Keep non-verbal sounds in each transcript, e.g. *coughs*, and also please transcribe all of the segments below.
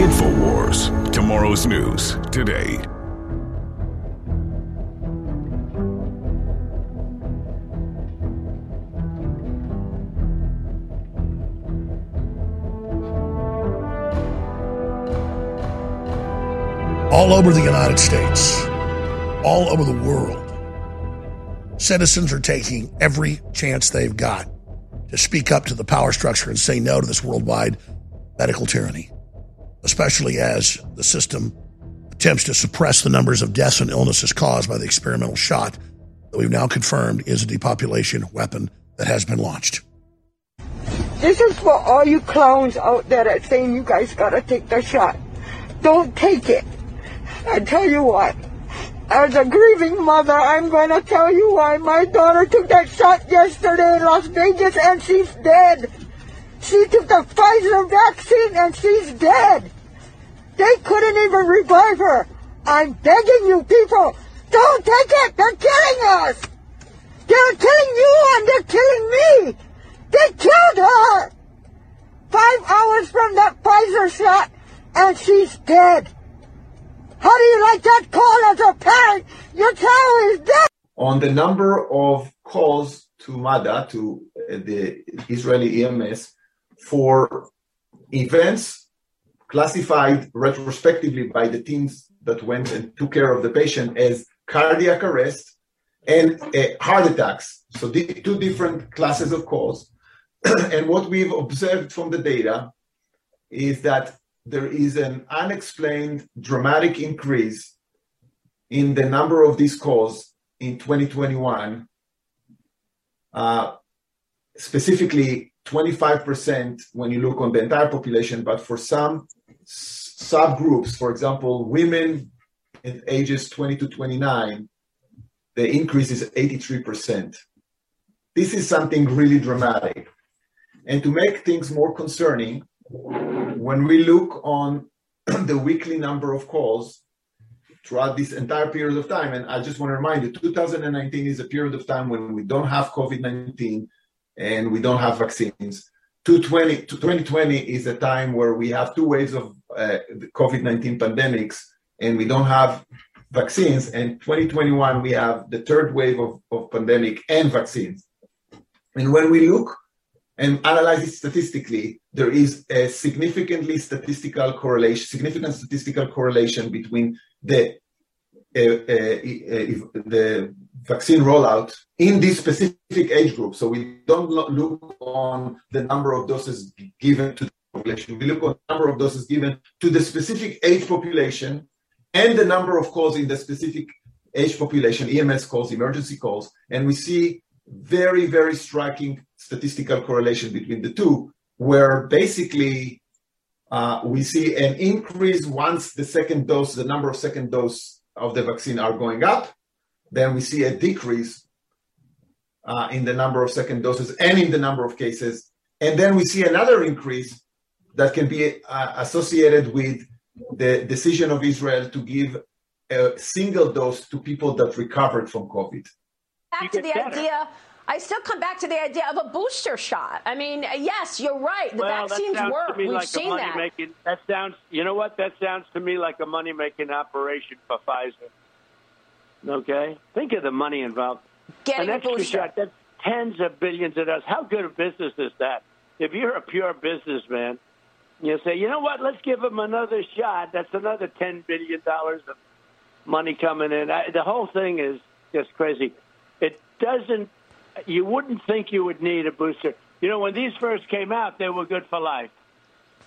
InfoWars. Tomorrow's news today. All over the United States, all over the world, citizens are taking every chance they've got to speak up to the power structure and say no to this worldwide medical tyranny, especially as the system attempts to suppress the numbers of deaths and illnesses caused by the experimental shot that we've now confirmed is a depopulation weapon that has been launched. This is for all you clowns out there that saying you guys gotta take the shot. Don't take it. I tell you what, as a grieving mother, I'm going to tell you why my daughter took that shot yesterday in Las Vegas and she's dead. She took the Pfizer vaccine and she's dead. They couldn't even revive her. I'm begging you people, don't take it. They're killing us. They're killing you and they're killing me. They killed her. Five hours from that Pfizer shot and she's dead. How do you like that call as a parent? Your child is dead. On the number of calls to MADA, to uh, the Israeli EMS, for events classified retrospectively by the teams that went and took care of the patient as cardiac arrest and uh, heart attacks. So, the two different classes of calls. *clears throat* and what we've observed from the data is that there is an unexplained dramatic increase in the number of these calls in 2021, uh, specifically 25% when you look on the entire population, but for some subgroups, for example, women in ages 20 to 29, the increase is 83%. This is something really dramatic. And to make things more concerning, when we look on *clears throat* the weekly number of calls throughout this entire period of time, and I just want to remind you, 2019 is a period of time when we don't have COVID 19 and we don't have vaccines. 2020, 2020 is a time where we have two waves of uh, COVID 19 pandemics and we don't have vaccines. And 2021, we have the third wave of, of pandemic and vaccines. And when we look and analyze it statistically, there is a significantly statistical correlation, significant statistical correlation between the uh, uh, the vaccine rollout in this specific age group. So we don't look on the number of doses given to the population. We look on the number of doses given to the specific age population and the number of calls in the specific age population, EMS calls, emergency calls, and we see very, very striking statistical correlation between the two, where basically uh, we see an increase once the second dose, the number of second dose of the vaccine are going up. Then we see a decrease uh, in the number of second doses and in the number of cases. And then we see another increase that can be uh, associated with the decision of Israel to give a single dose to people that recovered from COVID back to the better. idea. I still come back to the idea of a booster shot. I mean, uh, yes, you're right. The well, vaccines work. We've like seen that. Making, that sounds. You know what? That sounds to me like a money making operation for Pfizer. Okay, think of the money involved. Getting An a extra booster. shot. That's tens of billions of dollars. How good a business is that? If you're a pure businessman, you say, you know what? Let's give them another shot. That's another ten billion dollars of money coming in. I, the whole thing is just crazy. It doesn't. You wouldn't think you would need a booster. You know, when these first came out, they were good for life.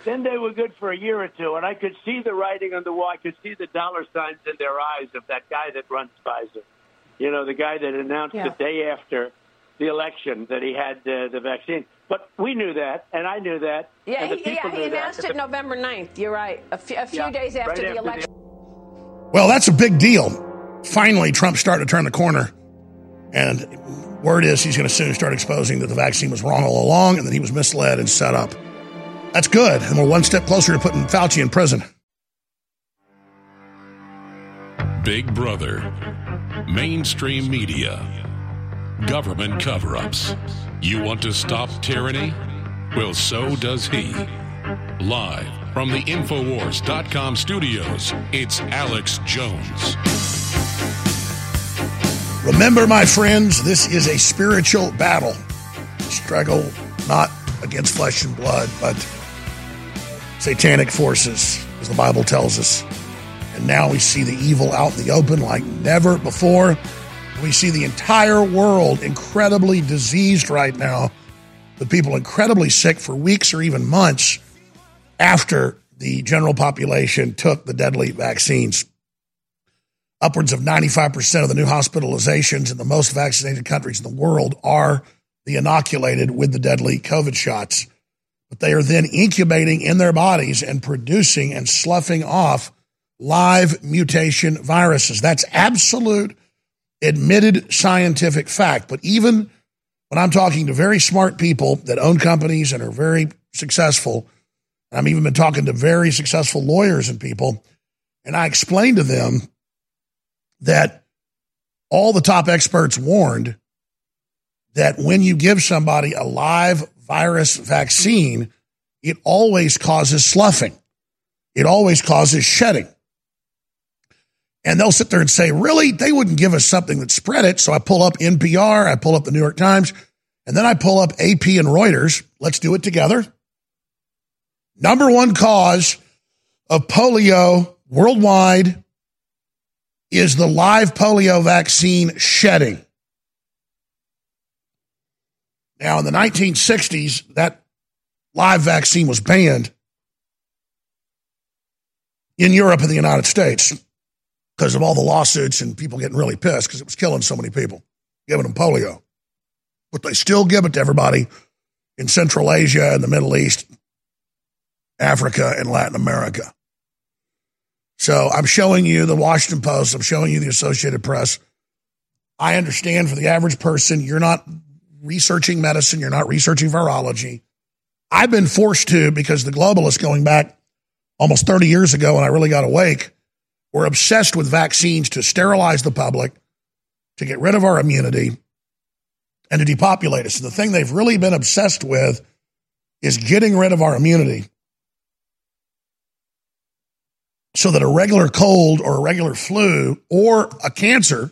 Then they were good for a year or two, and I could see the writing on the wall. I could see the dollar signs in their eyes of that guy that runs Pfizer. You know, the guy that announced Yeah. the day after the election that he had uh, the vaccine. But we knew that, and I knew that. Yeah, he, yeah, he knew that. announced it November 9th. You're right. A few, Yeah, days after right the after the- election. Well, that's a big deal. Finally, Trump's starting to turn the corner. And word is he's going to soon start exposing that the vaccine was wrong all along and that he was misled and set up. That's good. And we're one step closer to putting Fauci in prison. Big Brother, mainstream media, government cover ups. You want to stop tyranny? Well, so does he. Live from the Infowars.com studios, it's Alex Jones. Remember, my friends, this is a spiritual battle. Struggle not against flesh and blood, but satanic forces, as the Bible tells us. And now we see the evil out in the open like never before. We see the entire world incredibly diseased right now, the people incredibly sick for weeks or even months after the general population took the deadly vaccines. Upwards of 95% of the new hospitalizations in the most vaccinated countries in the world are the inoculated with the deadly COVID shots but they are then incubating in their bodies and producing and sloughing off live mutation viruses. That's absolute admitted scientific fact. But even when I'm talking to very smart people that own companies and are very successful, I've even been talking to very successful lawyers and people, and I explain to them that all the top experts warned that when you give somebody a live virus vaccine, it always causes sloughing. It always causes shedding. And they'll sit there and say, really? They wouldn't give us something that spread it. So I pull up NPR, I pull up the New York Times, and then I pull up AP and Reuters. Let's do it together. Number one cause of polio worldwide is the live polio vaccine shedding. Now, in the 1960s, that live vaccine was banned in Europe and the United States because of all the lawsuits and people getting really pissed because it was killing so many people, giving them polio. But they still give it to everybody in Central Asia and the Middle East, Africa, and Latin America. So I'm showing you the Washington Post, I'm showing you the Associated Press. I understand for the average person, you're not researching medicine, you're not researching virology. I've been forced to because the globalists going back almost 30 years ago when I really got awake were obsessed with vaccines to sterilize the public, to get rid of our immunity, and to depopulate us. And the thing they've really been obsessed with is getting rid of our immunity so that a regular cold or a regular flu or a cancer,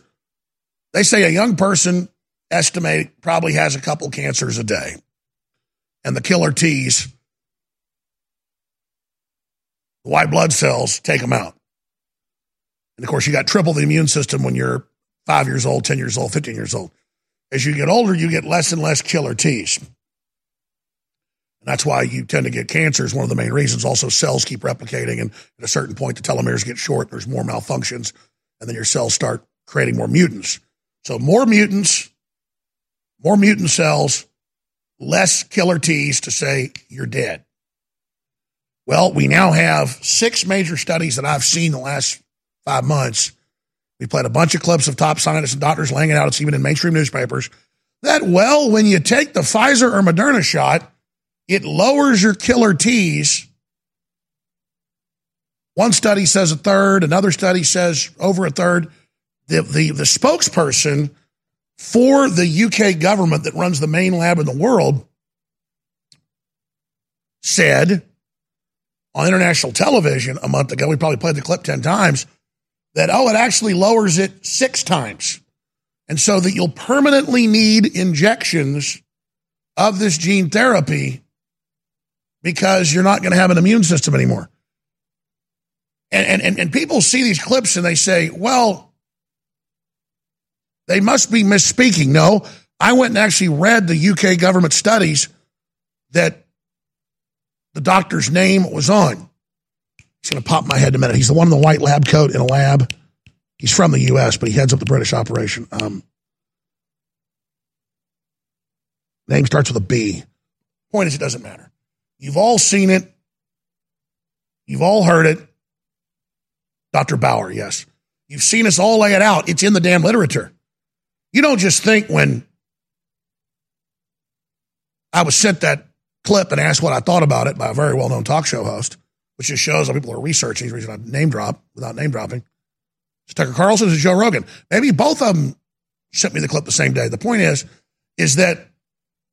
they say a young person estimate probably has a couple cancers a day. And the killer T's, the white blood cells, take them out. And of course, you got triple the immune system when you're five years old, 10 years old, 15 years old. As you get older, you get less and less killer T's. And that's why you tend to get cancer is one of the main reasons. Also, cells keep replicating, and at a certain point, the telomeres get short, there's more malfunctions, and then your cells start creating more mutants. So, more mutants, more mutant cells, less killer T's to say you're dead. Well, we now have six major studies that I've seen the last five months. We played a bunch of clips of top scientists and doctors laying it out. It's even in mainstream newspapers. That, well, when you take the Pfizer or Moderna shot, it lowers your killer T's. One study says a third, another study says over a third. The, the, the spokesperson for the UK government that runs the main lab in the world said on international television a month ago, we probably played the clip 10 times, that, oh, it actually lowers it six times. And so that you'll permanently need injections of this gene therapy because you're not going to have an immune system anymore. And, and, and people see these clips and they say, well, they must be misspeaking. No, I went and actually read the UK government studies that the doctor's name was on. He's going to pop my head in a minute. He's the one in the white lab coat in a lab. He's from the U.S., but he heads up the British operation. Um, name starts with a B. Point is, it doesn't matter. You've all seen it. You've all heard it. Dr. Bauer, yes. You've seen us all lay it out. It's in the damn literature. You don't just think when I was sent that clip and asked what I thought about it by a very well known talk show host, which just shows how people are researching. The reason I name drop without name dropping. It's Tucker Carlson, it's Joe Rogan. Maybe both of them sent me the clip the same day. The point is, is that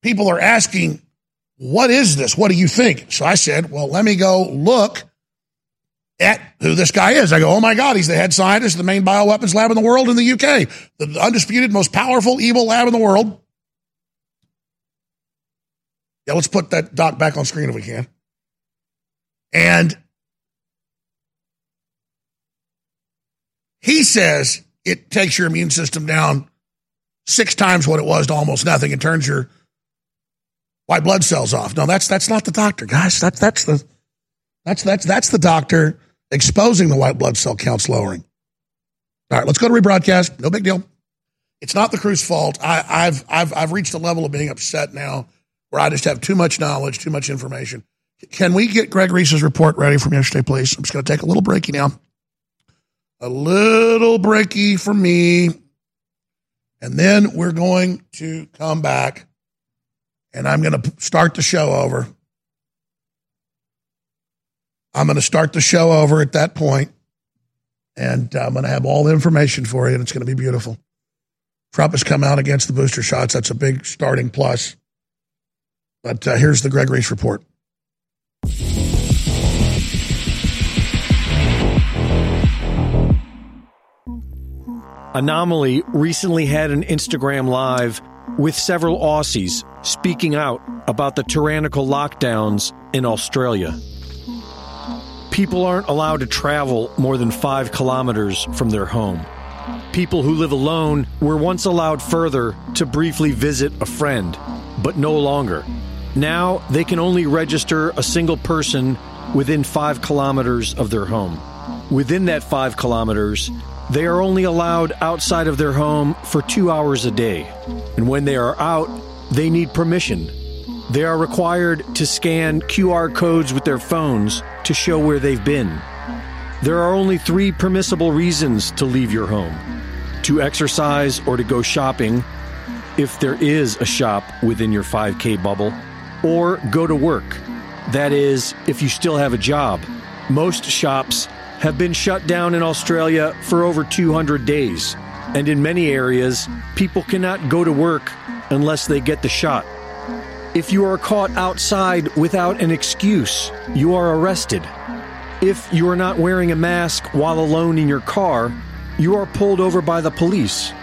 people are asking, what is this? What do you think? So I said, well, let me go look at who this guy is. I go, oh my God, he's the head scientist of the main bioweapons lab in the world in the UK, the undisputed most powerful evil lab in the world. Yeah, let's put that doc back on screen if we can. And he says it takes your immune system down six times what it was to almost nothing and turns your white blood cells off. No, that's that's not the doctor, guys. That's that's the that's that's that's the doctor exposing the white blood cell counts lowering. All right, let's go to rebroadcast. No big deal. It's not the crew's fault. I, I've I've I've reached a level of being upset now where I just have too much knowledge, too much information. Can we get Greg Reese's report ready from yesterday, please? I'm just going to take a little breaky now. A little breaky for me. And then we're going to come back and I'm going to start the show over. I'm going to start the show over at that point, and I'm going to have all the information for you, and it's going to be beautiful. Trump has come out against the booster shots. That's a big starting plus. But uh, here's the Greg Reese report. Anomaly recently had an Instagram live with several Aussies speaking out about the tyrannical lockdowns in Australia. People aren't allowed to travel more than five kilometers from their home. People who live alone were once allowed further to briefly visit a friend, but no longer. Now they can only register a single person within five kilometers of their home. Within that five kilometers, they are only allowed outside of their home for two hours a day. And when they are out, they need permission. They are required to scan QR codes with their phones to show where they've been. There are only three permissible reasons to leave your home to exercise or to go shopping, if there is a shop within your 5K bubble, or go to work. That is, if you still have a job. Most shops have been shut down in Australia for over 200 days, and in many areas, people cannot go to work unless they get the shot. If you are caught outside without an excuse, you are arrested. If you are not wearing a mask while alone in your car, you are pulled over by the police.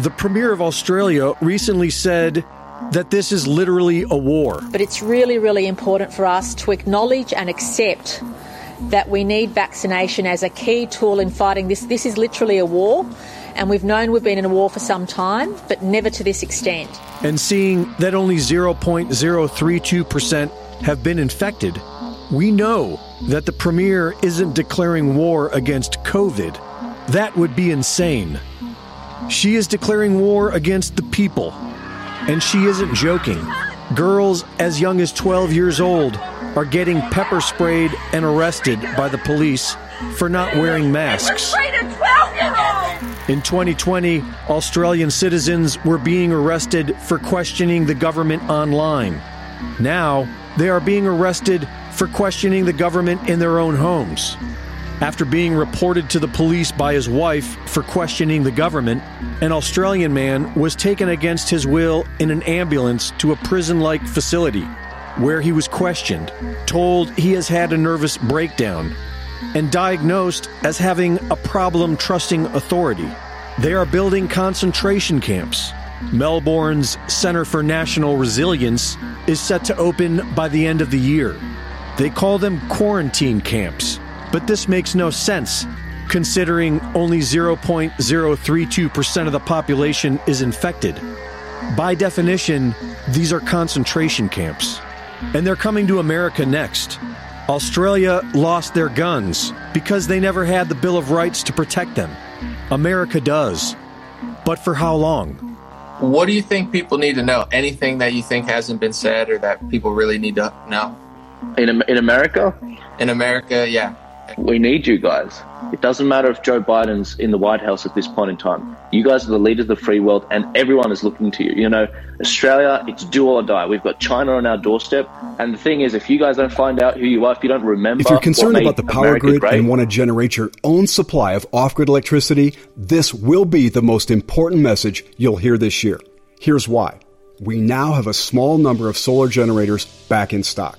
The Premier of Australia recently said that this is literally a war. But it's really, really important for us to acknowledge and accept that we need vaccination as a key tool in fighting this. This is literally a war, and we've known we've been in a war for some time, but never to this extent. And seeing that only 0.032% have been infected, we know that the Premier isn't declaring war against COVID. That would be insane. She is declaring war against the people. And she isn't joking. Girls as young as 12 years old are getting pepper sprayed and arrested by the police for not wearing masks. In 2020, Australian citizens were being arrested for questioning the government online. Now, they are being arrested for questioning the government in their own homes. After being reported to the police by his wife for questioning the government, an Australian man was taken against his will in an ambulance to a prison like facility where he was questioned, told he has had a nervous breakdown, and diagnosed as having a problem trusting authority. They are building concentration camps. Melbourne's Center for National Resilience is set to open by the end of the year. They call them quarantine camps, but this makes no sense considering only 0.032% of the population is infected. By definition, these are concentration camps. And they're coming to America next. Australia lost their guns because they never had the Bill of Rights to protect them. America does. But for how long? What do you think people need to know? Anything that you think hasn't been said or that people really need to know? In, in America? In America, yeah. We need you guys. It doesn't matter if Joe Biden's in the White House at this point in time. You guys are the leaders of the free world, and everyone is looking to you. You know, Australia, it's do or die. We've got China on our doorstep. And the thing is, if you guys don't find out who you are, if you don't remember. If you're concerned about the power America grid great, and want to generate your own supply of off grid electricity, this will be the most important message you'll hear this year. Here's why. We now have a small number of solar generators back in stock.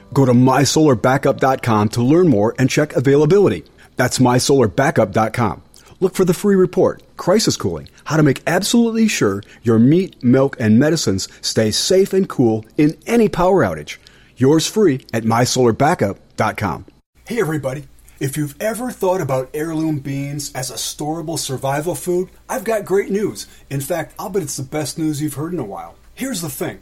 Go to mysolarbackup.com to learn more and check availability. That's mysolarbackup.com. Look for the free report, Crisis Cooling, how to make absolutely sure your meat, milk, and medicines stay safe and cool in any power outage. Yours free at mysolarbackup.com. Hey everybody. If you've ever thought about heirloom beans as a storable survival food, I've got great news. In fact, I'll bet it's the best news you've heard in a while. Here's the thing.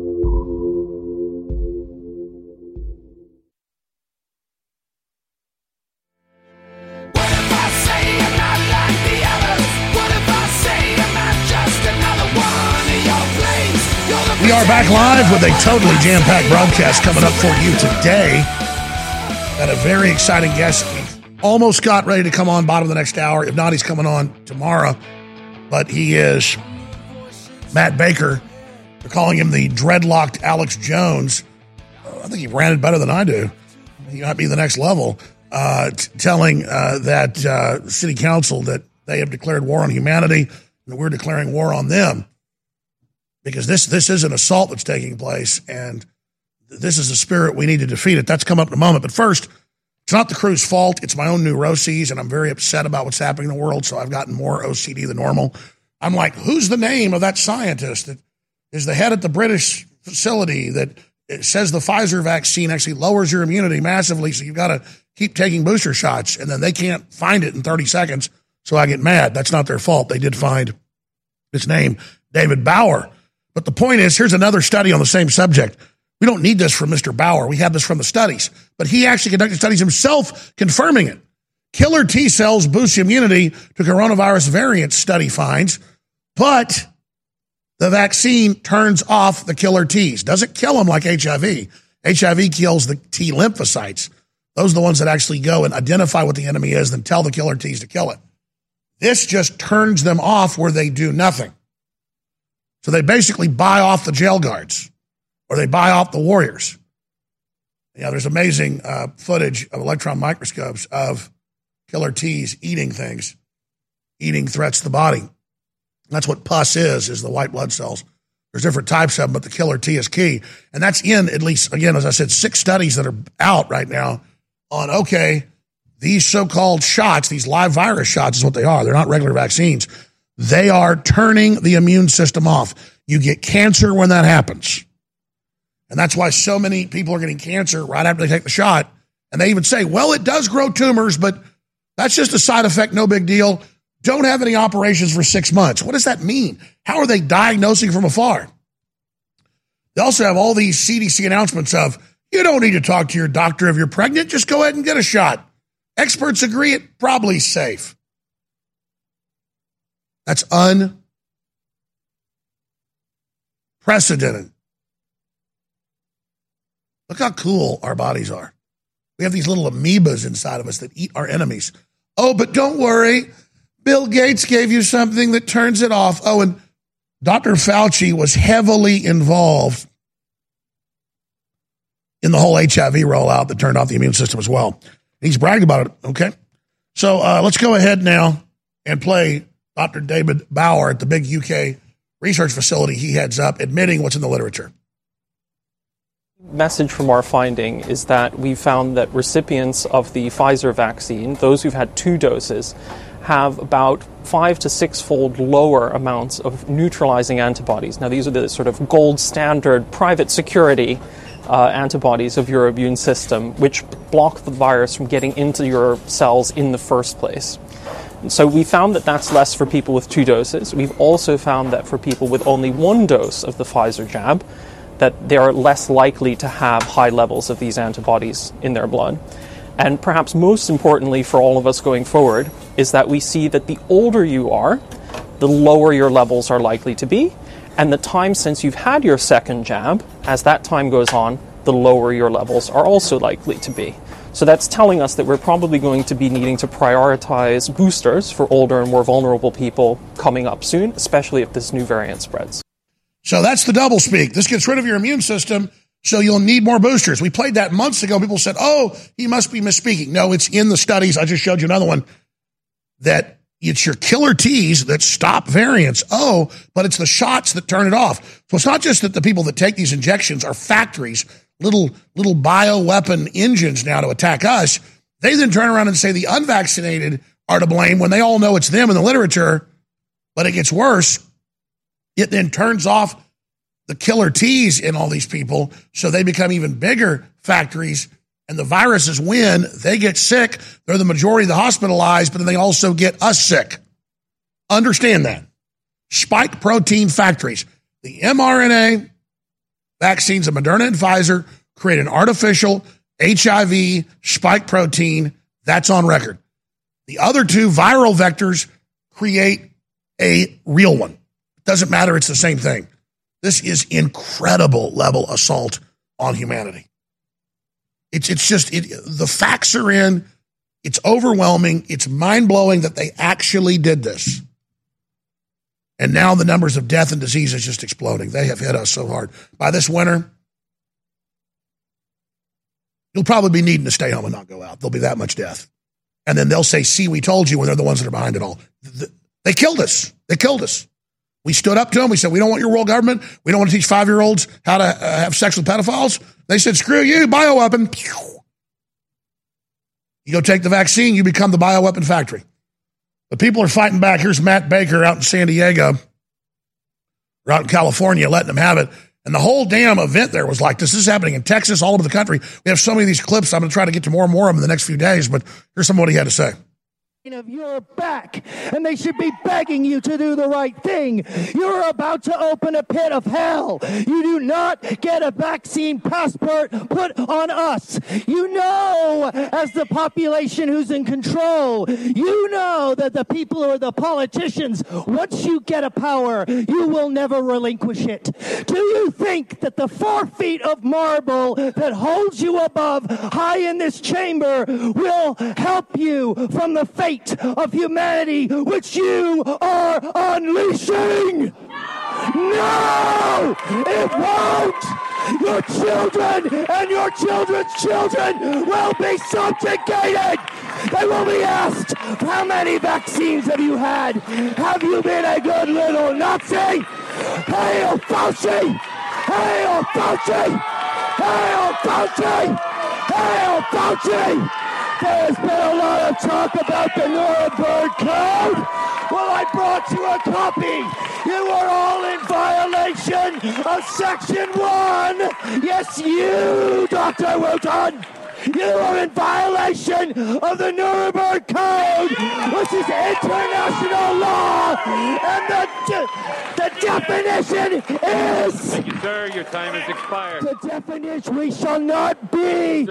Are back live with a totally jam packed broadcast coming up for you today. Got a very exciting guest. Almost got ready to come on bottom of the next hour. If not, he's coming on tomorrow. But he is Matt Baker. They're calling him the dreadlocked Alex Jones. I think he ranted better than I do. He might be the next level. Uh, t- telling uh, that uh, city council that they have declared war on humanity and we're declaring war on them because this this is an assault that's taking place, and this is a spirit we need to defeat it. That's come up in a moment. But first, it's not the crew's fault. It's my own neuroses, and I'm very upset about what's happening in the world. So I've gotten more OCD than normal. I'm like, who's the name of that scientist that is the head at the British facility that says the Pfizer vaccine actually lowers your immunity massively? So you've got to keep taking booster shots, and then they can't find it in 30 seconds. So I get mad. That's not their fault. They did find his name, David Bauer. But the point is, here's another study on the same subject. We don't need this from Mr. Bauer. We have this from the studies. But he actually conducted studies himself confirming it. Killer T cells boost immunity to coronavirus variant study finds, but the vaccine turns off the killer T's. Doesn't kill them like HIV. HIV kills the T lymphocytes. Those are the ones that actually go and identify what the enemy is, then tell the killer T's to kill it. This just turns them off where they do nothing. So they basically buy off the jail guards or they buy off the warriors. Yeah, there's amazing uh, footage of electron microscopes of killer T's eating things, eating threats to the body. That's what pus is, is the white blood cells. There's different types of them, but the killer T is key. And that's in at least, again, as I said, six studies that are out right now on, okay, these so-called shots, these live virus shots is what they are. They're not regular vaccines. They are turning the immune system off. You get cancer when that happens. And that's why so many people are getting cancer right after they take the shot. And they even say, well, it does grow tumors, but that's just a side effect, no big deal. Don't have any operations for six months. What does that mean? How are they diagnosing from afar? They also have all these CDC announcements of, you don't need to talk to your doctor if you're pregnant. Just go ahead and get a shot. Experts agree it probably safe. That's unprecedented. Look how cool our bodies are. We have these little amoebas inside of us that eat our enemies. Oh, but don't worry. Bill Gates gave you something that turns it off. Oh, and Dr. Fauci was heavily involved in the whole HIV rollout that turned off the immune system as well. He's bragged about it. Okay. So uh, let's go ahead now and play Dr. David Bauer at the big UK research facility he heads up, admitting what's in the literature. Message from our finding is that we found that recipients of the Pfizer vaccine, those who've had two doses, have about five to six fold lower amounts of neutralizing antibodies. Now, these are the sort of gold standard private security uh, antibodies of your immune system, which block the virus from getting into your cells in the first place. So we found that that's less for people with two doses. We've also found that for people with only one dose of the Pfizer jab, that they are less likely to have high levels of these antibodies in their blood. And perhaps most importantly for all of us going forward is that we see that the older you are, the lower your levels are likely to be, and the time since you've had your second jab, as that time goes on, the lower your levels are also likely to be. So that's telling us that we're probably going to be needing to prioritize boosters for older and more vulnerable people coming up soon, especially if this new variant spreads. So that's the double speak. This gets rid of your immune system, so you'll need more boosters. We played that months ago. People said, oh, he must be misspeaking. No, it's in the studies. I just showed you another one that it's your killer T's that stop variants. Oh, but it's the shots that turn it off. So it's not just that the people that take these injections are factories, little little bioweapon engines now to attack us. They then turn around and say the unvaccinated are to blame when they all know it's them in the literature. But it gets worse. It then turns off the killer T's in all these people, so they become even bigger factories and the viruses win, they get sick. They're the majority of the hospitalized, but then they also get us sick. Understand that. Spike protein factories. The mRNA vaccines of Moderna and Pfizer create an artificial HIV spike protein. That's on record. The other two viral vectors create a real one. It doesn't matter, it's the same thing. This is incredible level assault on humanity. It's it's just it, the facts are in. It's overwhelming. It's mind blowing that they actually did this. And now the numbers of death and disease is just exploding. They have hit us so hard. By this winter, you'll probably be needing to stay home and not go out. There'll be that much death. And then they'll say, see, we told you when they're the ones that are behind it all. They killed us. They killed us. We stood up to them. We said, we don't want your world government. We don't want to teach five year olds how to uh, have sex with pedophiles. They said, screw you, bioweapon. You go take the vaccine, you become the bioweapon factory. The people are fighting back. Here's Matt Baker out in San Diego, or out in California, letting them have it. And the whole damn event there was like this. This is happening in Texas, all over the country. We have so many of these clips. I'm going to try to get to more and more of them in the next few days, but here's some of what he had to say of your back, and they should be begging you to do the right thing. You're about to open a pit of hell. You do not get a vaccine passport put on us. You know, as the population who's in control, you know that the people or the politicians, once you get a power, you will never relinquish it. Do you think that the four feet of marble that holds you above high in this chamber will help you from the fate of humanity which you are unleashing. No, it won't. Your children and your children's children will be subjugated. They will be asked, how many vaccines have you had? Have you been a good little Nazi? Hail Fauci! Hail Fauci! Hail Fauci! Hail Fauci! There's been a lot of talk about the Nuremberg Code. Well, I brought you a copy. You are all in violation of Section 1. Yes, you, Dr. Wooten. You are in violation of the Nuremberg Code, which is international law, and the, the definition is. Thank you, sir. Your time has expired. The definition we shall not be.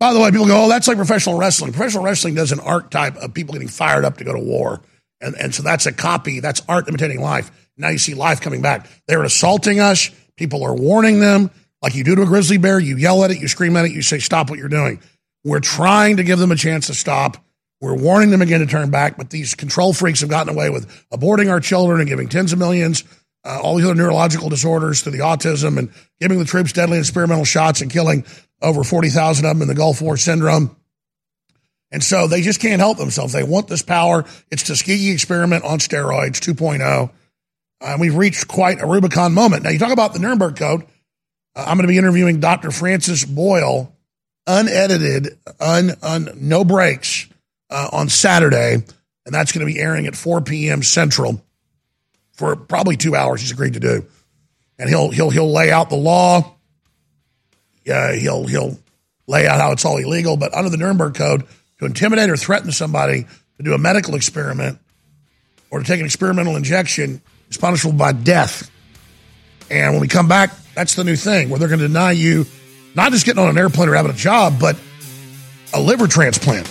By the way, people go, oh, that's like professional wrestling. Professional wrestling does an archetype of people getting fired up to go to war. And, and so that's a copy. That's art imitating life. Now you see life coming back. They're assaulting us. People are warning them. Like you do to a grizzly bear, you yell at it, you scream at it, you say, stop what you're doing. We're trying to give them a chance to stop. We're warning them again to turn back, but these control freaks have gotten away with aborting our children and giving tens of millions, uh, all these other neurological disorders to the autism and giving the troops deadly experimental shots and killing over 40,000 of them in the Gulf War syndrome. And so they just can't help themselves. They want this power. It's Tuskegee experiment on steroids 2.0. And uh, we've reached quite a Rubicon moment. Now, you talk about the Nuremberg Code. Uh, I'm going to be interviewing Dr. Francis Boyle, unedited, un, un no breaks, uh, on Saturday. And that's going to be airing at 4 p.m. Central for probably two hours. He's agreed to do. And he'll, he'll, he'll lay out the law. Yeah, he'll, he'll lay out how it's all illegal. But under the Nuremberg Code, to intimidate or threaten somebody to do a medical experiment or to take an experimental injection is punishable by death. And when we come back, that's the new thing where they're going to deny you not just getting on an airplane or having a job, but a liver transplant.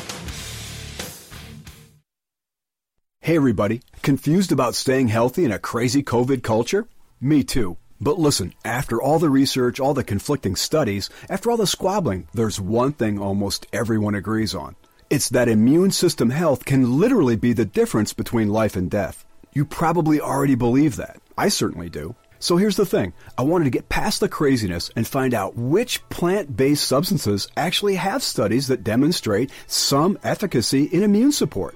Hey, everybody. Confused about staying healthy in a crazy COVID culture? Me too. But listen, after all the research, all the conflicting studies, after all the squabbling, there's one thing almost everyone agrees on. It's that immune system health can literally be the difference between life and death. You probably already believe that. I certainly do. So here's the thing. I wanted to get past the craziness and find out which plant-based substances actually have studies that demonstrate some efficacy in immune support.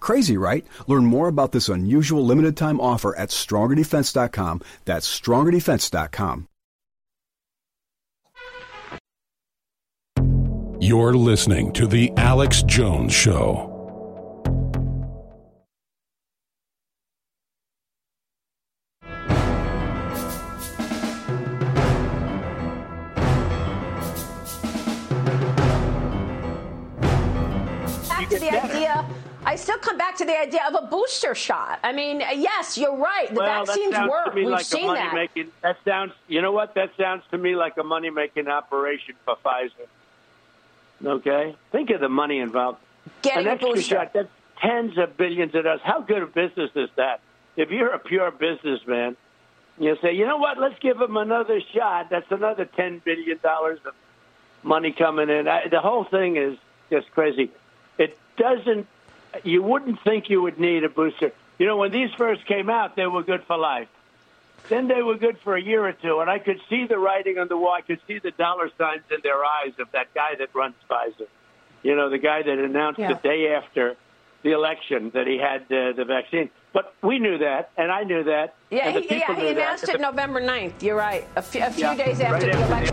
Crazy, right? Learn more about this unusual limited time offer at strongerdefense.com. That's strongerdefense.com. You're listening to The Alex Jones Show. I still come back to the idea of a booster shot. I mean, yes, you're right. The well, vaccines work. We've like seen that. Making, that sounds. You know what? That sounds to me like a money making operation for Pfizer. Okay, think of the money involved. Getting An a extra booster. shot. That's tens of billions of dollars. How good a business is that? If you're a pure businessman, you say, you know what? Let's give them another shot. That's another ten billion dollars of money coming in. I, the whole thing is just crazy. It doesn't you wouldn't think you would need a booster. You know, when these first came out, they were good for life. Then they were good for a year or two, and I could see the writing on the wall. I could see the dollar signs in their eyes of that guy that runs Pfizer. You know, the guy that announced Yeah. the day after the election that he had uh, the vaccine. But we knew that, and I knew that. Yeah, he, yeah, he knew that. announced it November 9th. You're right. A few, a few Yeah, days right the after the- election.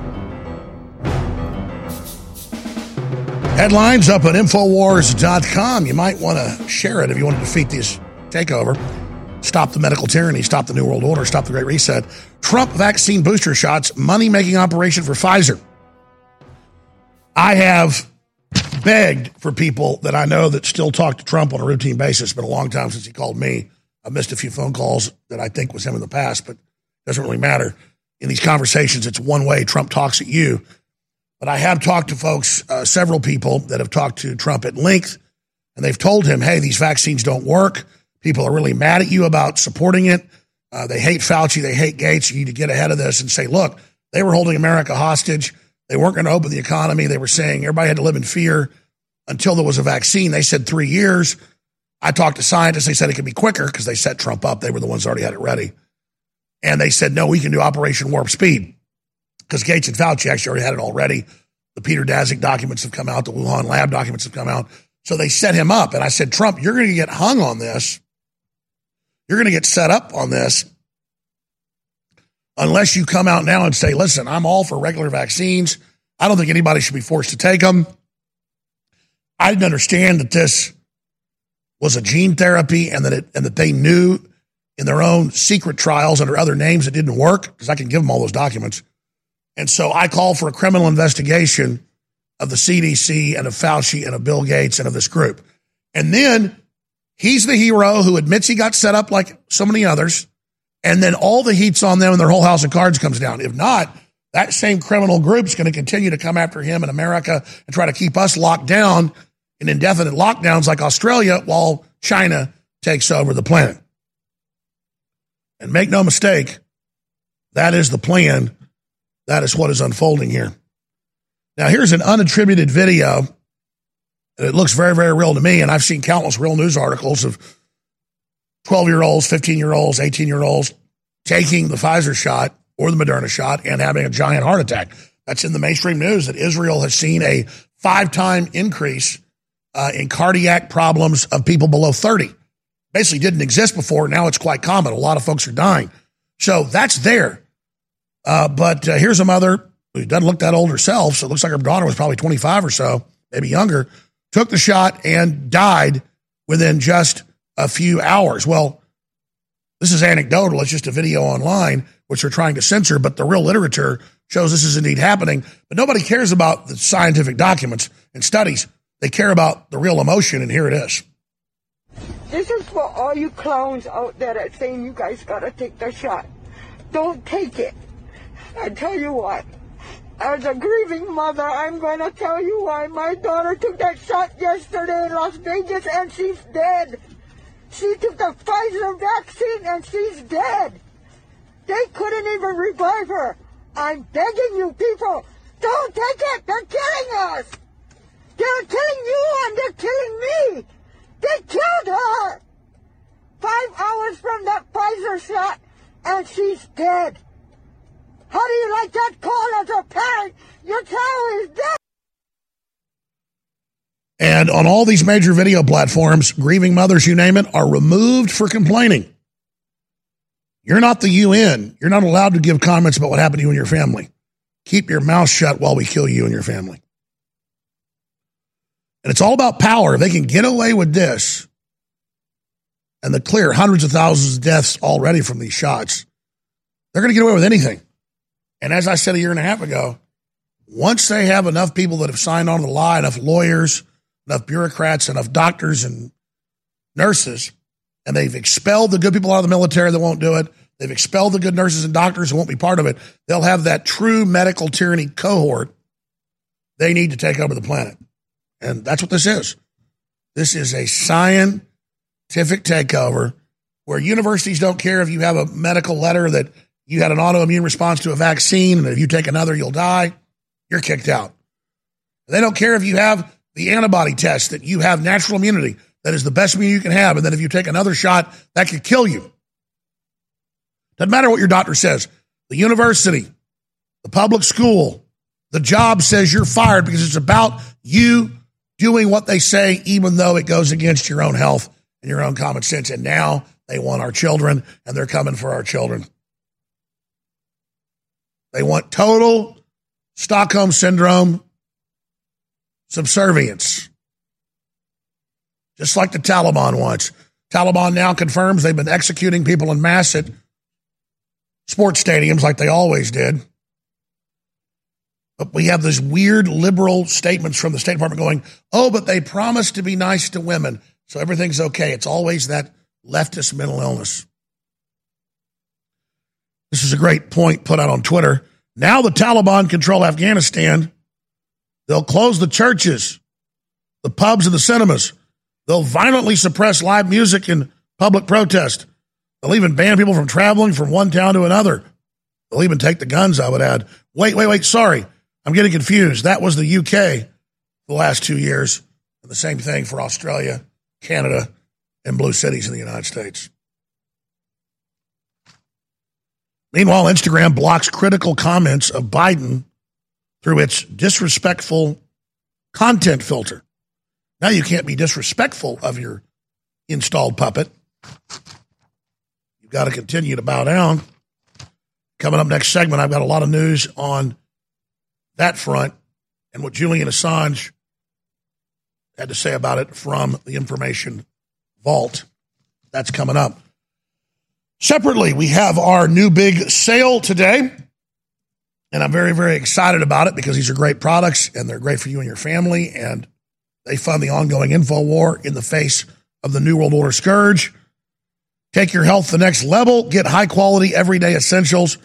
Headlines up at Infowars.com. You might want to share it if you want to defeat this takeover. Stop the medical tyranny, stop the New World Order, stop the Great Reset. Trump vaccine booster shots, money making operation for Pfizer. I have begged for people that I know that still talk to Trump on a routine basis. It's been a long time since he called me. I missed a few phone calls that I think was him in the past, but doesn't really matter. In these conversations, it's one way Trump talks at you. But I have talked to folks, uh, several people that have talked to Trump at length, and they've told him, hey, these vaccines don't work. People are really mad at you about supporting it. Uh, they hate Fauci. They hate Gates. You need to get ahead of this and say, look, they were holding America hostage. They weren't going to open the economy. They were saying everybody had to live in fear until there was a vaccine. They said three years. I talked to scientists. They said it could be quicker because they set Trump up. They were the ones that already had it ready. And they said, no, we can do Operation Warp Speed because Gates and Fauci actually already had it already. The Peter Daszak documents have come out. The Wuhan lab documents have come out. So they set him up. And I said, Trump, you're going to get hung on this. You're going to get set up on this unless you come out now and say, listen, I'm all for regular vaccines. I don't think anybody should be forced to take them. I didn't understand that this was a gene therapy and that it, and that they knew in their own secret trials under other names it didn't work because I can give them all those documents. And so I call for a criminal investigation of the CDC and of Fauci and of Bill Gates and of this group. And then he's the hero who admits he got set up like so many others. And then all the heat's on them and their whole house of cards comes down. If not, that same criminal group's going to continue to come after him in America and try to keep us locked down in indefinite lockdowns like Australia while China takes over the planet. And make no mistake, that is the plan. That is what is unfolding here. Now, here's an unattributed video. And it looks very, very real to me. And I've seen countless real news articles of 12 year olds, 15 year olds, 18 year olds taking the Pfizer shot or the Moderna shot and having a giant heart attack. That's in the mainstream news that Israel has seen a five time increase uh, in cardiac problems of people below 30. Basically didn't exist before. Now it's quite common. A lot of folks are dying. So that's there. Uh, but uh, here's a mother who doesn't look that old herself. So it looks like her daughter was probably 25 or so, maybe younger, took the shot and died within just a few hours. Well, this is anecdotal. It's just a video online, which they're trying to censor, but the real literature shows this is indeed happening. But nobody cares about the scientific documents and studies. They care about the real emotion, and here it is. This is for all you clowns out there that are saying you guys gotta take the shot. Don't take it. I tell you what, as a grieving mother, I'm gonna tell you why my daughter took that shot yesterday in Las Vegas and she's dead. She took the Pfizer vaccine and she's dead. They couldn't even revive her. I'm begging you people, don't take it. They're killing us. They're killing you and they're killing me. They killed her. Five hours from that Pfizer shot and she's dead. How do you like that call as a parent? Your child is dead. And on all these major video platforms, grieving mothers, you name it, are removed for complaining. You're not the UN. You're not allowed to give comments about what happened to you and your family. Keep your mouth shut while we kill you and your family. And it's all about power. If they can get away with this and the clear hundreds of thousands of deaths already from these shots, they're going to get away with anything. And as I said a year and a half ago, once they have enough people that have signed on to the lie, enough lawyers, enough bureaucrats, enough doctors and nurses, and they've expelled the good people out of the military that won't do it. They've expelled the good nurses and doctors who won't be part of it. They'll have that true medical tyranny cohort they need to take over the planet. And that's what this is. This is a scientific takeover where universities don't care if you have a medical letter that you had an autoimmune response to a vaccine, and if you take another, you'll die. You're kicked out. They don't care if you have the antibody test that you have natural immunity. That is the best immunity you can have. And then if you take another shot, that could kill you. Doesn't matter what your doctor says. The university, the public school, the job says you're fired because it's about you doing what they say, even though it goes against your own health and your own common sense. And now they want our children and they're coming for our children. They want total Stockholm syndrome subservience. Just like the Taliban wants. Taliban now confirms they've been executing people in mass at sports stadiums like they always did. But we have these weird liberal statements from the State Department going, oh, but they promised to be nice to women, so everything's okay. It's always that leftist mental illness. This is a great point put out on Twitter. Now the Taliban control Afghanistan. They'll close the churches, the pubs, and the cinemas. They'll violently suppress live music and public protest. They'll even ban people from traveling from one town to another. They'll even take the guns, I would add. Wait, wait, wait, sorry. I'm getting confused. That was the UK the last two years. And the same thing for Australia, Canada, and blue cities in the United States. Meanwhile, Instagram blocks critical comments of Biden through its disrespectful content filter. Now you can't be disrespectful of your installed puppet. You've got to continue to bow down. Coming up next segment, I've got a lot of news on that front and what Julian Assange had to say about it from the information vault. That's coming up. Separately, we have our new big sale today. And I'm very, very excited about it because these are great products and they're great for you and your family. And they fund the ongoing info war in the face of the New World Order scourge. Take your health to the next level. Get high quality everyday essentials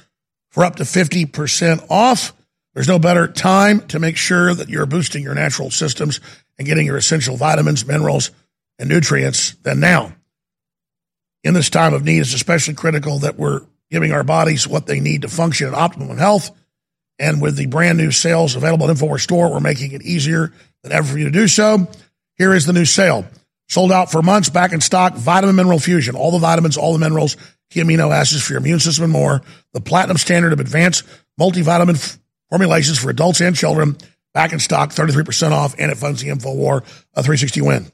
for up to 50% off. There's no better time to make sure that you're boosting your natural systems and getting your essential vitamins, minerals, and nutrients than now. In this time of need, it's especially critical that we're giving our bodies what they need to function at optimum health. And with the brand new sales available at InfoWars Store, we're making it easier than ever for you to do so. Here is the new sale. Sold out for months, back in stock, Vitamin Mineral Fusion. All the vitamins, all the minerals, key amino acids for your immune system and more. The platinum standard of advanced multivitamin f- formulations for adults and children. Back in stock, 33% off, and it funds the Info War, a 360 win.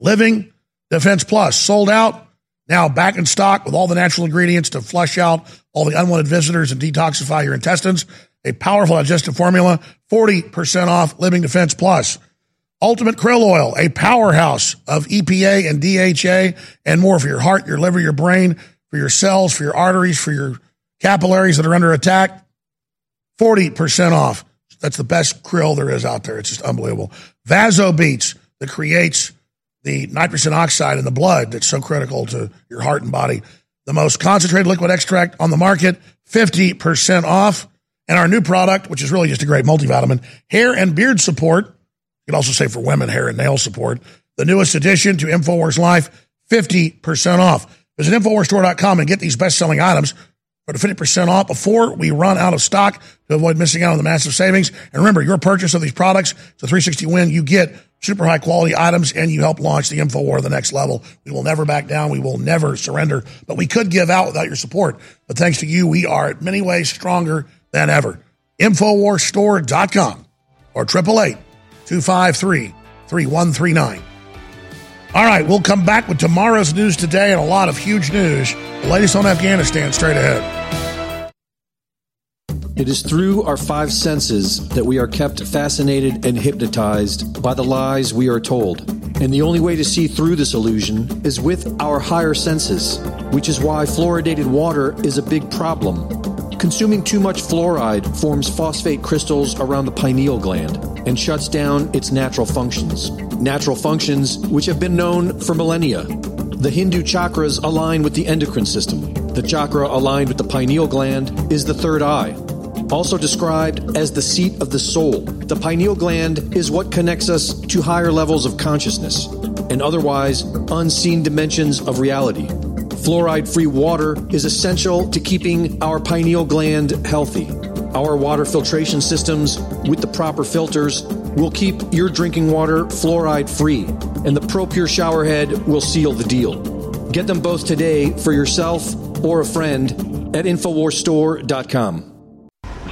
Living Defense Plus, sold out. Now back in stock with all the natural ingredients to flush out all the unwanted visitors and detoxify your intestines. A powerful digestive formula, 40% off Living Defense Plus. Ultimate Krill Oil, a powerhouse of EPA and DHA and more for your heart, your liver, your brain, for your cells, for your arteries, for your capillaries that are under attack. 40% off. That's the best krill there is out there. It's just unbelievable. Vaso Beats that creates the nitrogen oxide in the blood that's so critical to your heart and body. The most concentrated liquid extract on the market, 50% off. And our new product, which is really just a great multivitamin, hair and beard support. You can also say for women, hair and nail support. The newest addition to InfoWars Life, 50% off. Visit InfoWarsStore.com and get these best selling items for the 50% off before we run out of stock to avoid missing out on the massive savings. And remember, your purchase of these products, a 360 win. You get super high quality items and you help launch the info war to the next level. We will never back down. We will never surrender, but we could give out without your support. But thanks to you, we are in many ways stronger than ever. Infowarstore.com or 888 253 3139. All right, we'll come back with tomorrow's news today and a lot of huge news. The latest on Afghanistan straight ahead. It is through our five senses that we are kept fascinated and hypnotized by the lies we are told. And the only way to see through this illusion is with our higher senses, which is why fluoridated water is a big problem. Consuming too much fluoride forms phosphate crystals around the pineal gland and shuts down its natural functions. Natural functions which have been known for millennia. The Hindu chakras align with the endocrine system. The chakra aligned with the pineal gland is the third eye. Also described as the seat of the soul, the pineal gland is what connects us to higher levels of consciousness and otherwise unseen dimensions of reality. Fluoride free water is essential to keeping our pineal gland healthy. Our water filtration systems with the proper filters will keep your drinking water fluoride free, and the ProPure shower head will seal the deal. Get them both today for yourself or a friend at InfoWarsStore.com.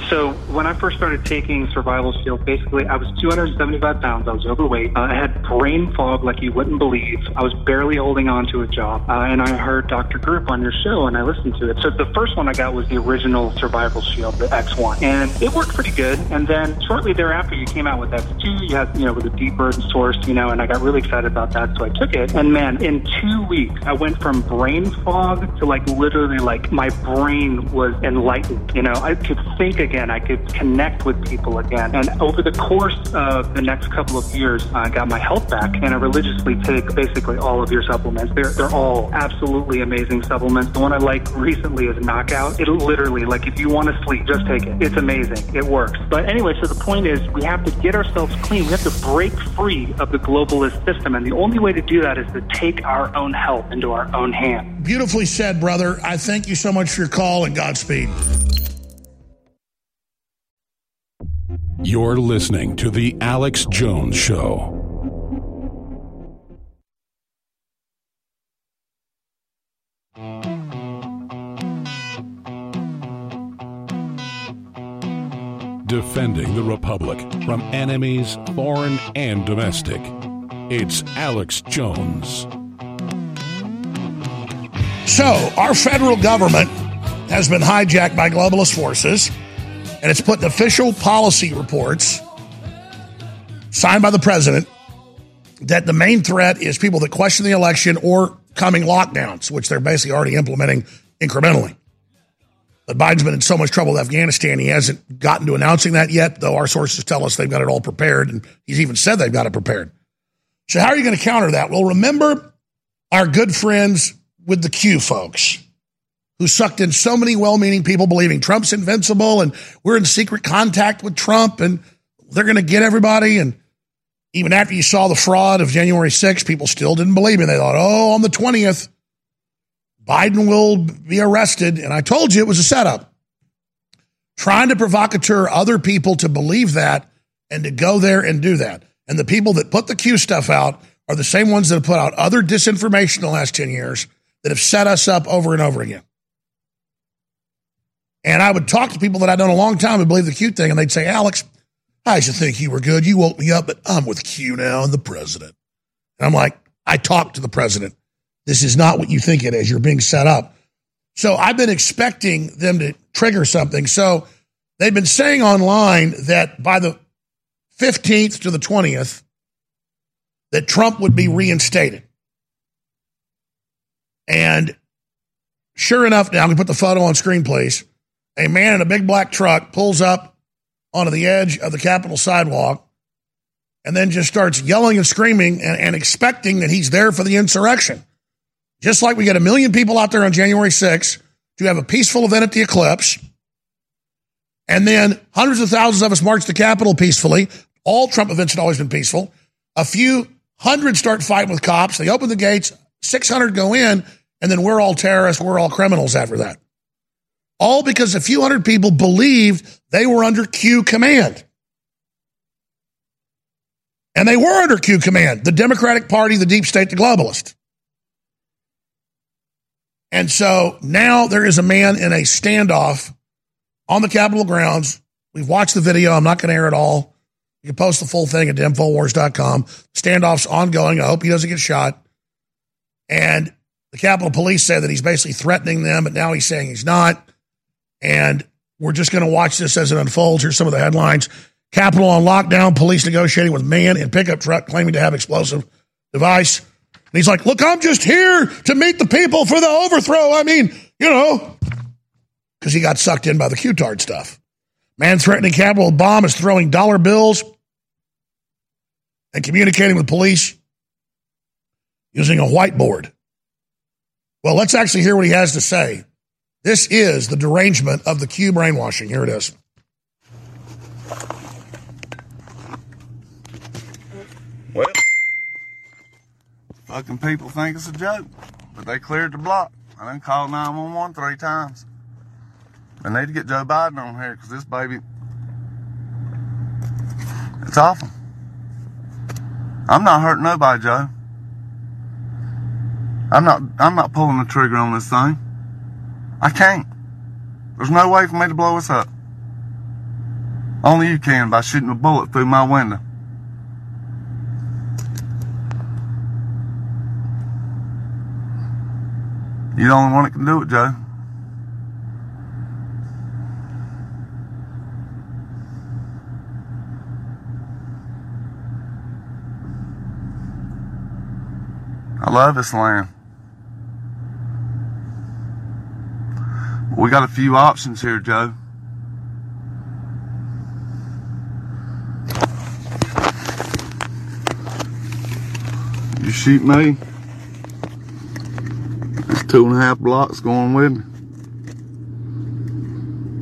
So when I first started taking Survival Shield, basically I was 275 pounds. I was overweight. Uh, I had brain fog like you wouldn't believe. I was barely holding on to a job. Uh, and I heard Dr. Group on your show and I listened to it. So the first one I got was the original Survival Shield, the X1. And it worked pretty good. And then shortly thereafter, you came out with X2. You had, you know, with a deeper source, you know, and I got really excited about that. So I took it. And man, in two weeks, I went from brain fog to like literally like my brain was enlightened. You know, I could think again. I could connect with people again. And over the course of the next couple of years, I got my health back and I religiously take basically all of your supplements. They're, they're all absolutely amazing supplements. The one I like recently is Knockout. It literally, like if you want to sleep, just take it. It's amazing. It works. But anyway, so the point is we have to get ourselves clean. We have to break free of the globalist system. And the only way to do that is to take our own health into our own hands. Beautifully said, brother. I thank you so much for your call and Godspeed. You're listening to The Alex Jones Show. Defending the Republic from enemies, foreign and domestic. It's Alex Jones. So, our federal government has been hijacked by globalist forces, and it's put in official policy reports signed by the president that the main threat is people that question the election or coming lockdowns, which they're basically already implementing incrementally. But Biden's been in so much trouble with Afghanistan, he hasn't gotten to announcing that yet, though our sources tell us they've got it all prepared, and he's even said they've got it prepared. So, how are you going to counter that? Well, remember our good friends with the Q folks who sucked in so many well meaning people believing Trump's invincible and we're in secret contact with Trump and they're going to get everybody. And even after you saw the fraud of January 6th, people still didn't believe it. They thought, oh, on the 20th, Biden will be arrested. And I told you it was a setup. Trying to provocateur other people to believe that and to go there and do that. And the people that put the Q stuff out are the same ones that have put out other disinformation in the last 10 years that have set us up over and over again. And I would talk to people that I'd known a long time who believe the Q thing, and they'd say, Alex, I used to think you were good. You woke me up, but I'm with Q now and the president. And I'm like, I talked to the president. This is not what you think it is. You're being set up. So I've been expecting them to trigger something. So they've been saying online that by the 15th to the 20th, that Trump would be reinstated. And sure enough, now I'm going to put the photo on screen, please. A man in a big black truck pulls up onto the edge of the Capitol sidewalk and then just starts yelling and screaming and, and expecting that he's there for the insurrection. Just like we get a million people out there on January 6th to have a peaceful event at the Ellipse. And then hundreds of thousands of us march the Capitol peacefully. All Trump events had always been peaceful. A few hundred start fighting with cops. They open the gates, 600 go in, and then we're all terrorists, we're all criminals after that. All because a few hundred people believed they were under Q command. And they were under Q command the Democratic Party, the deep state, the globalist. And so now there is a man in a standoff on the Capitol grounds. We've watched the video. I'm not going to air it all. You can post the full thing at infowars.com. Standoff's ongoing. I hope he doesn't get shot. And the Capitol Police said that he's basically threatening them, but now he's saying he's not. And we're just going to watch this as it unfolds. Here's some of the headlines. Capitol on lockdown, police negotiating with man in pickup truck claiming to have explosive device. And he's like, look, I'm just here to meet the people for the overthrow. I mean, you know, because he got sucked in by the Q-tard stuff. Man threatening Capitol bomb is throwing dollar bills and communicating with police using a whiteboard. Well, let's actually hear what he has to say. This is the derangement of the Q brainwashing. Here it is. Well, fucking people think it's a joke, but they cleared the block. I done called 911 three times. I need to get Joe Biden on here because this baby, it's awful. I'm not hurting nobody, Joe. I'm not I'm not pulling the trigger on this thing. I can't. There's no way for me to blow us up. Only you can by shooting a bullet through my window. You're the only one that can do it, Joe. I love this land. We got a few options here, Joe. You shoot me. There's two and a half blocks going with me.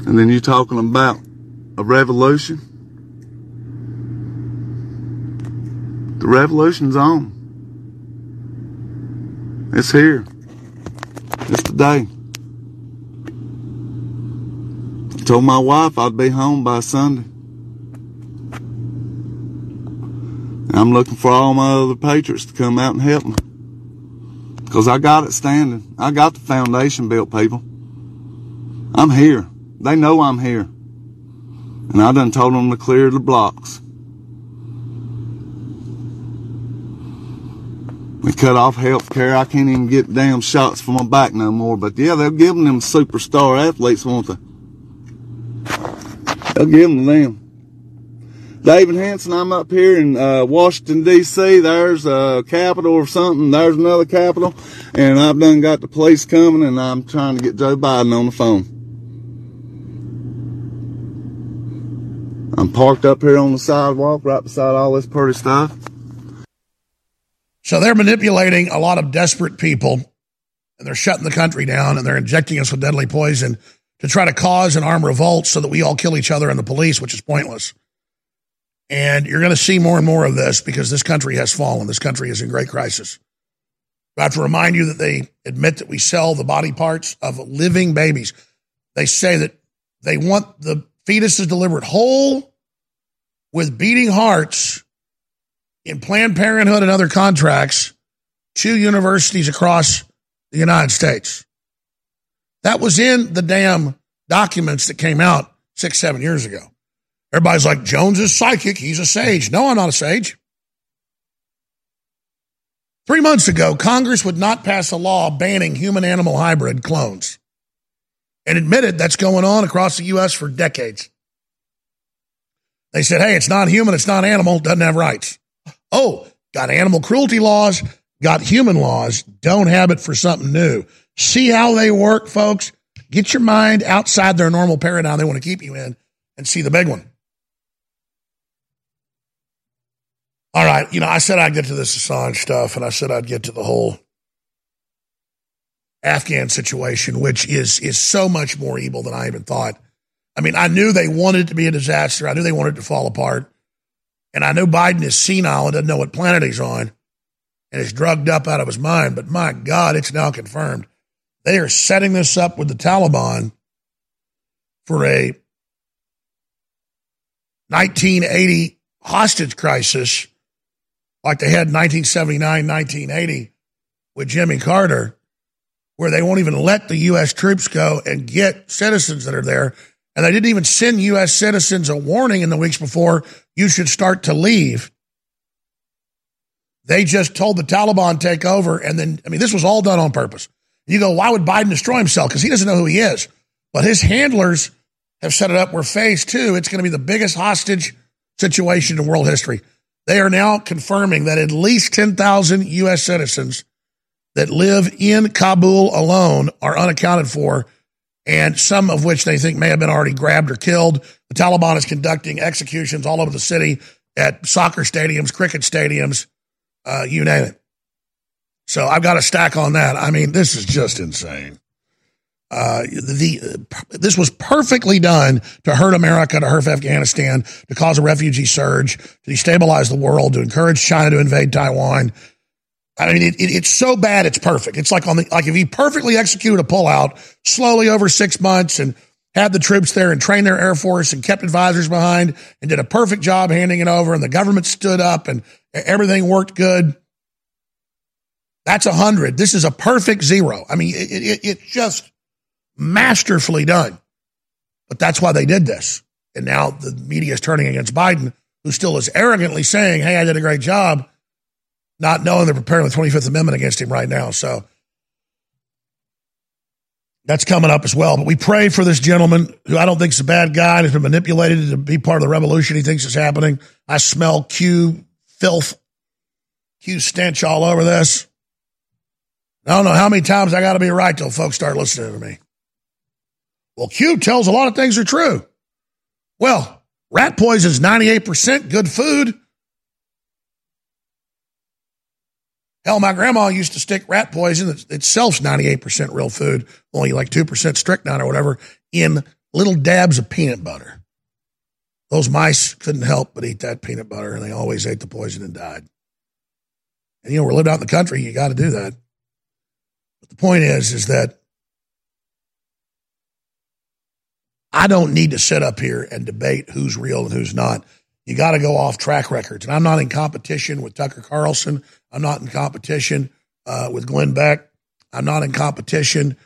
And then you're talking about a revolution. The revolution's on. It's here. It's today. Told my wife I'd be home by Sunday. I'm looking for all my other patriots to come out and help me. Because I got it standing. I got the foundation built, people. I'm here. They know I'm here. And I done told them to clear the blocks. We cut off health care. I can't even get damn shots for my back no more. But yeah, they're giving them superstar athletes, won't they? I'll give them a name David Hanson, I'm up here in uh, Washington, D.C. There's a capital or something. There's another capital. And I've done got the police coming, and I'm trying to get Joe Biden on the phone. I'm parked up here on the sidewalk right beside all this pretty stuff. So they're manipulating a lot of desperate people, and they're shutting the country down, and they're injecting us with deadly poison to try to cause an armed revolt so that we all kill each other and the police, which is pointless. And you're going to see more and more of this because this country has fallen. This country is in great crisis. I have to remind you that they admit that we sell the body parts of living babies. They say that they want the fetuses delivered whole with beating hearts in Planned Parenthood and other contracts to universities across the United States. That was in the damn documents that came out six, seven years ago. Everybody's like, Jones is psychic. He's a sage. No, I'm not a sage. Three months ago, Congress would not pass a law banning human animal hybrid clones and admitted that's going on across the U.S. for decades. They said, hey, it's not human, it's not animal, doesn't have rights. Oh, got animal cruelty laws, got human laws, don't have it for something new. See how they work, folks? Get your mind outside their normal paradigm they want to keep you in and see the big one. All right, you know, I said I'd get to this Assange stuff, and I said I'd get to the whole Afghan situation, which is is so much more evil than I even thought. I mean, I knew they wanted it to be a disaster. I knew they wanted it to fall apart. And I know Biden is senile and doesn't know what planet he's on and is drugged up out of his mind. But my God, it's now confirmed. They are setting this up with the Taliban for a 1980 hostage crisis like they had in 1979, 1980 with Jimmy Carter, where they won't even let the U.S. troops go and get citizens that are there and they didn't even send U.S. citizens a warning in the weeks before you should start to leave. They just told the Taliban take over. And then, I mean, this was all done on purpose. You go, why would Biden destroy himself? Because he doesn't know who he is. But his handlers have set it up where phase two, it's going to be the biggest hostage situation in world history. They are now confirming that at least 10,000 U.S. citizens that live in Kabul alone are unaccounted for and some of which they think may have been already grabbed or killed. The Taliban is conducting executions all over the city at soccer stadiums, cricket stadiums, uh, you name it. So I've got a stack on that. I mean, this is just insane. Uh, the this was perfectly done to hurt America, to hurt Afghanistan, to cause a refugee surge, to destabilize the world, to encourage China to invade Taiwan, I mean, it, it, it's so bad, it's perfect. It's like on the like if he perfectly executed a pullout slowly over six months and had the troops there and trained their air force and kept advisors behind and did a perfect job handing it over, and the government stood up and everything worked good. That's a hundred. This is a perfect zero. I mean, it, it, it's just masterfully done. But that's why they did this. And now the media is turning against Biden, who still is arrogantly saying, Hey, I did a great job not knowing they're preparing the 25th Amendment against him right now. So that's coming up as well. But we pray for this gentleman who I don't think is a bad guy and has been manipulated to be part of the revolution he thinks is happening. I smell Q filth, Q stench all over this. I don't know how many times I got to be right till folks start listening to me. Well, Q tells a lot of things are true. Well, rat poison is 98% good food. Hell, my grandma used to stick rat poison itself's 98% real food, only like 2% strychnine or whatever, in little dabs of peanut butter. Those mice couldn't help but eat that peanut butter, and they always ate the poison and died. And you know, we're living out in the country, you got to do that. But the point is, is that I don't need to sit up here and debate who's real and who's not. You got to go off track records. And I'm not in competition with Tucker Carlson. I'm not in competition uh, with Glenn Beck. I'm not in competition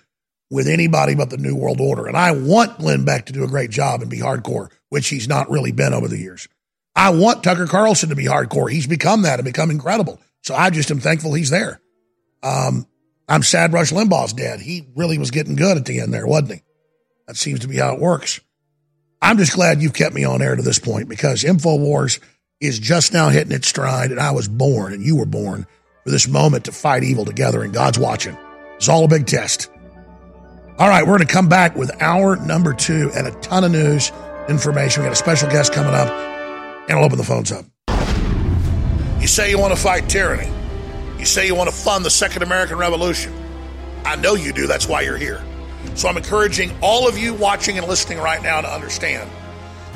with anybody but the New World Order. And I want Glenn Beck to do a great job and be hardcore, which he's not really been over the years. I want Tucker Carlson to be hardcore. He's become that and become incredible. So I just am thankful he's there. Um, I'm sad Rush Limbaugh's dead. He really was getting good at the end there, wasn't he? That seems to be how it works. I'm just glad you've kept me on air to this point because InfoWars is just now hitting its stride, and I was born, and you were born for this moment to fight evil together, and God's watching. It's all a big test. All right, we're going to come back with hour number two and a ton of news. information. We got a special guest coming up, and I'll open the phones up. You say you want to fight tyranny. You say you want to fund the Second American Revolution. I know you do. That's why you're here. So I'm encouraging all of you watching and listening right now to understand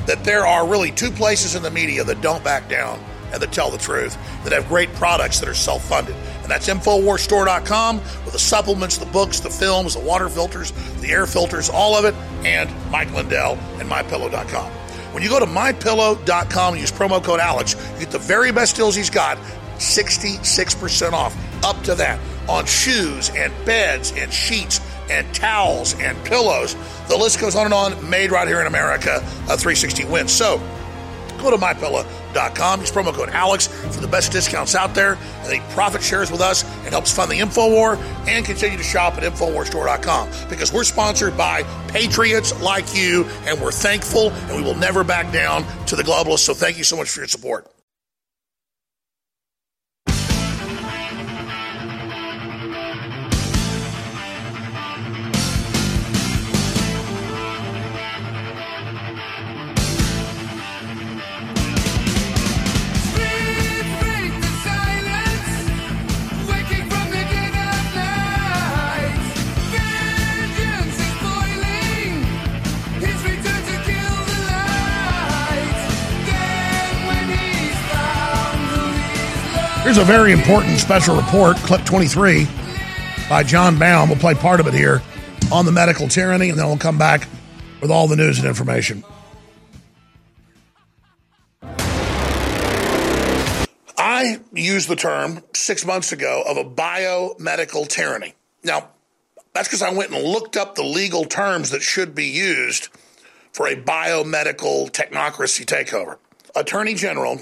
that there are really two places in the media that don't back down and that tell the truth, that have great products that are self funded. And that's InfoWarsStore.com with the supplements, the books, the films, the water filters, the air filters, all of it, and Mike Lindell and MyPillow.com. When you go to MyPillow.com and use promo code Alex, you get the very best deals he's got 66% off, up to that, on shoes and beds and sheets and towels and pillows. The list goes on and on, made right here in America, a 360 win. So go to mypillow.com, use promo code Alex for the best discounts out there. And he profit shares with us and helps fund the InfoWar and continue to shop at InfoWarsStore.com because we're sponsored by patriots like you and we're thankful and we will never back down to the globalists. So thank you so much for your support. Here's a very important special report, clip 23 by Jon Bowne. We'll play part of it here on the medical tyranny, and then we'll come back with all the news and information. I used the term six months ago of a biomedical tyranny. Now, that's because I went and looked up the legal terms that should be used for a biomedical technocracy takeover. Attorney General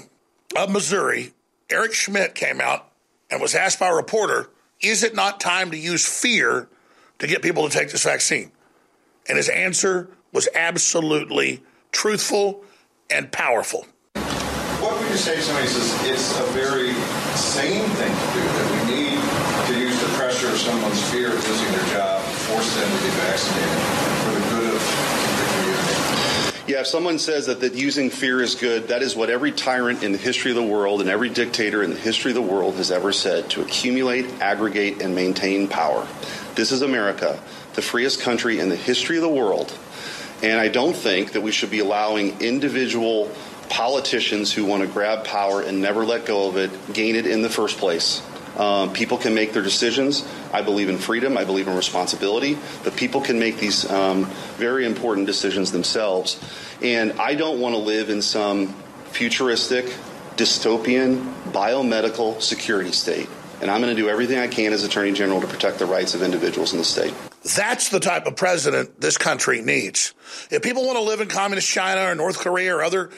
of Missouri Eric Schmitt came out and was asked by a reporter, is it not time to use fear to get people to take this vaccine? And his answer was absolutely truthful and powerful. What would you say to somebody says it's a very sane thing to do, that we need to use the pressure of someone's fear of losing their job, to force them to get vaccinated yeah, if someone says that, that using fear is good, that is what every tyrant in the history of the world and every dictator in the history of the world has ever said to accumulate, aggregate, and maintain power. This is America, the freest country in the history of the world. And I don't think that we should be allowing individual politicians who want to grab power and never let go of it gain it in the first place. Um, people can make their decisions. I believe in freedom. I believe in responsibility. But people can make these um, very important decisions themselves. And I don't want to live in some futuristic, dystopian, biomedical security state. And I'm going to do everything I can as Attorney General to protect the rights of individuals in the state. That's the type of president this country needs. If people want to live in communist China or North Korea or other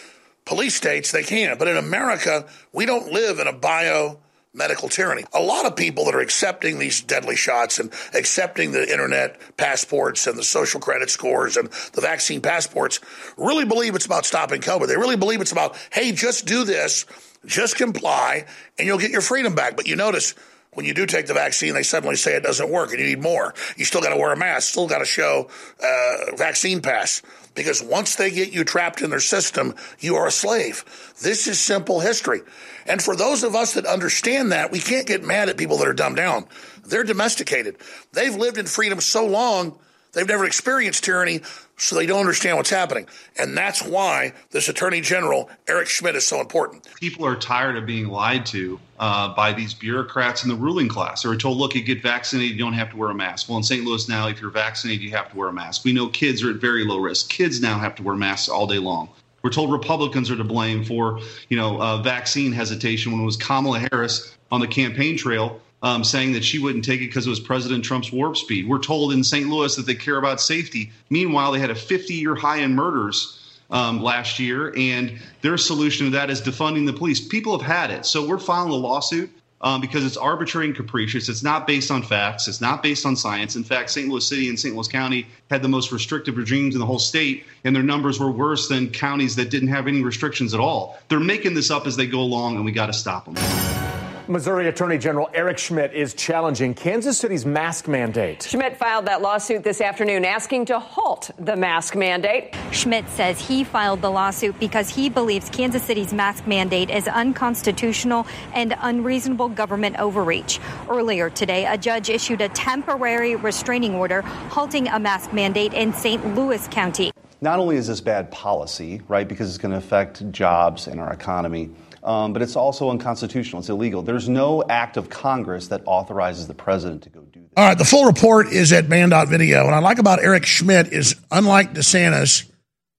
police states, they can. But in America, we don't live in a bio medical tyranny. A lot of people that are accepting these deadly shots and accepting the internet passports and the social credit scores and the vaccine passports really believe it's about stopping COVID. They really believe it's about, hey, just do this, just comply, and you'll get your freedom back. But you notice when you do take the vaccine, they suddenly say it doesn't work and you need more. You still got to wear a mask, still got to show uh, vaccine pass because once they get you trapped in their system, you are a slave. This is simple history. And for those of us that understand that, we can't get mad at people that are dumbed down. They're domesticated. They've lived in freedom so long, they've never experienced tyranny, so they don't understand what's happening. And that's why this Attorney General, Eric Schmitt, is so important. People are tired of being lied to uh, by these bureaucrats in the ruling class. They were told, look, you get vaccinated, you don't have to wear a mask. Well, in St. Louis now, if you're vaccinated, you have to wear a mask. We know kids are at very low risk. Kids now have to wear masks all day long. We're told Republicans are to blame for, you know, uh, vaccine hesitation when it was Kamala Harris on the campaign trail um, saying that she wouldn't take it because it was President Trump's warp speed. We're told in St. Louis that they care about safety. Meanwhile, they had a 50-year high in murders um, last year, and their solution to that is defunding the police. People have had it, so we're filing a lawsuit um, because it's arbitrary and capricious. It's not based on facts. It's not based on science. In fact, St. Louis City and St. Louis County had the most restrictive regimes in the whole state, and their numbers were worse than counties that didn't have any restrictions at all. They're making this up as they go along, and we got to stop them. Missouri Attorney General Eric Schmitt is challenging Kansas City's mask mandate. Schmitt filed that lawsuit this afternoon asking to halt the mask mandate. Schmitt says he filed the lawsuit because he believes Kansas City's mask mandate is unconstitutional and unreasonable government overreach. Earlier today, a judge issued a temporary restraining order halting a mask mandate in St. Louis County. Not only is this bad policy, right, because it's going to affect jobs and our economy, um, but it's also unconstitutional. It's illegal. There's no act of Congress that authorizes the president to go do this. All right, the full report is at banned.video. What I like about Eric Schmitt is unlike DeSantis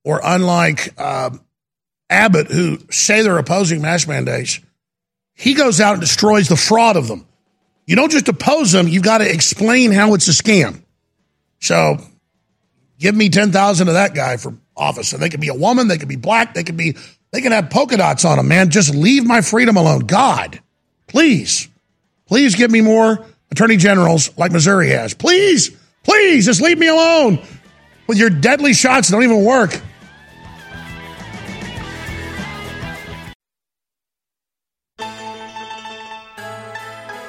or unlike uh, Abbott, who say they're opposing mask mandates, he goes out and destroys the fraud of them. You don't just oppose them, you've got to explain how it's a scam. So give me 10,000 of that guy for office. And they could be a woman, they could be black, they could be they can have polka dots on them, man. Just leave my freedom alone. God, please, please give me more attorney generals like Missouri has. Please, please, just leave me alone with your deadly shots don't even work.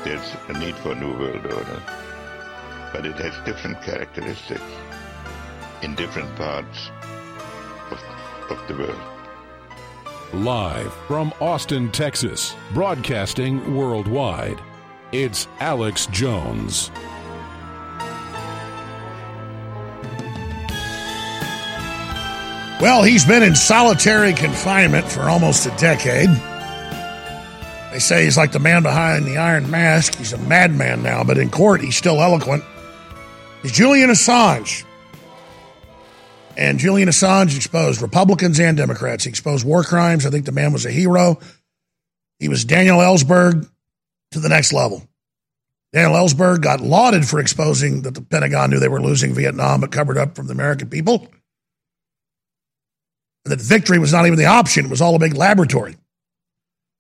There's a need for a new world order, but it has different characteristics in different parts of, of the world. Live from Austin, Texas, broadcasting worldwide, it's Alex Jones. Well, he's been in solitary confinement for almost a decade. They say he's like the man behind the Iron Mask. He's a madman now, but in court, he's still eloquent. He's Julian Assange. And Julian Assange exposed Republicans and Democrats. He exposed war crimes. I think the man was a hero. He was Daniel Ellsberg to the next level. Daniel Ellsberg got lauded for exposing that the Pentagon knew they were losing Vietnam, but covered up from the American people. That victory was not even the option, it was all a big laboratory.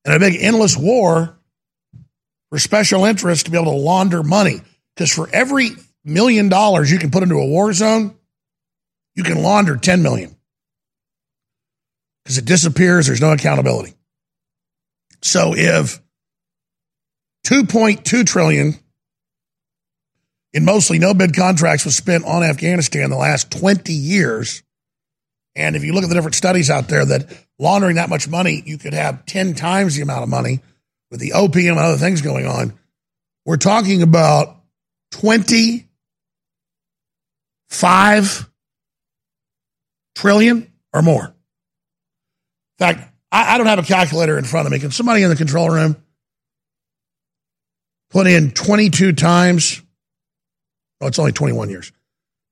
And a big endless war for special interests to be able to launder money. Because for every million dollars you can put into a war zone, you can launder 10 million. Because it disappears, there's no accountability. So if 2.2 trillion in mostly no bid contracts was spent on Afghanistan the last 20 years. And if you look at the different studies out there that laundering that much money, you could have 10 times the amount of money with the opium and other things going on. We're talking about 25 trillion or more. In fact, I, I don't have a calculator in front of me. Can somebody in the control room put in 22 times? Oh, it's only 21 years.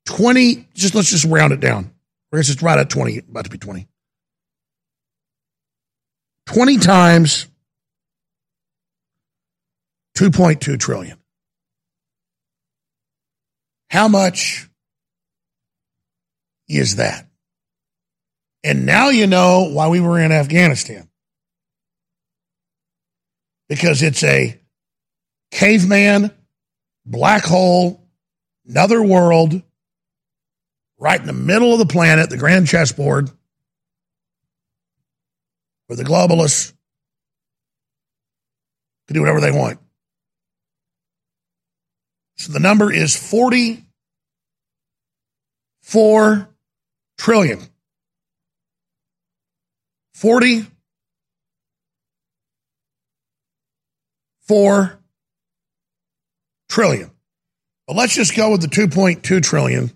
20, just let's just round it down. We're just right at 20, about to be 20. 20 times 2.2 trillion. How much is that? And now you know why we were in Afghanistan. Because it's a caveman, black hole, another world, right in the middle of the planet, the grand chessboard, where the globalists can do whatever they want. So the number is 44 trillion. 44 trillion. But let's just go with the 2.2 trillion.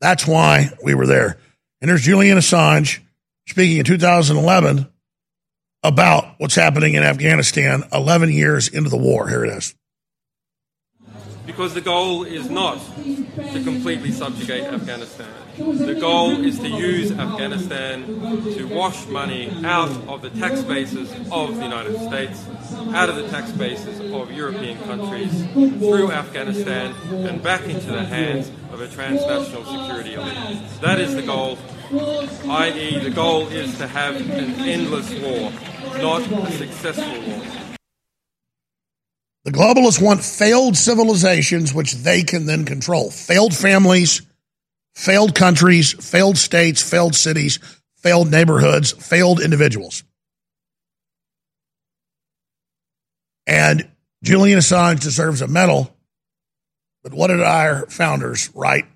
That's why we were there. And there's Julian Assange speaking in 2011 about what's happening in Afghanistan 11 years into the war. Here it is. Because the goal is not to completely subjugate Afghanistan. The goal is to use Afghanistan to wash money out of the tax bases of the United States, out of the tax bases of European countries, through Afghanistan, and back into the hands of a transnational security elite. That is the goal, i.e., the goal is to have an endless war, not a successful war. The globalists want failed civilizations, which they can then control. Failed families, failed countries, failed states, failed cities, failed neighborhoods, failed individuals. And Julian Assange deserves a medal. But what did our founders write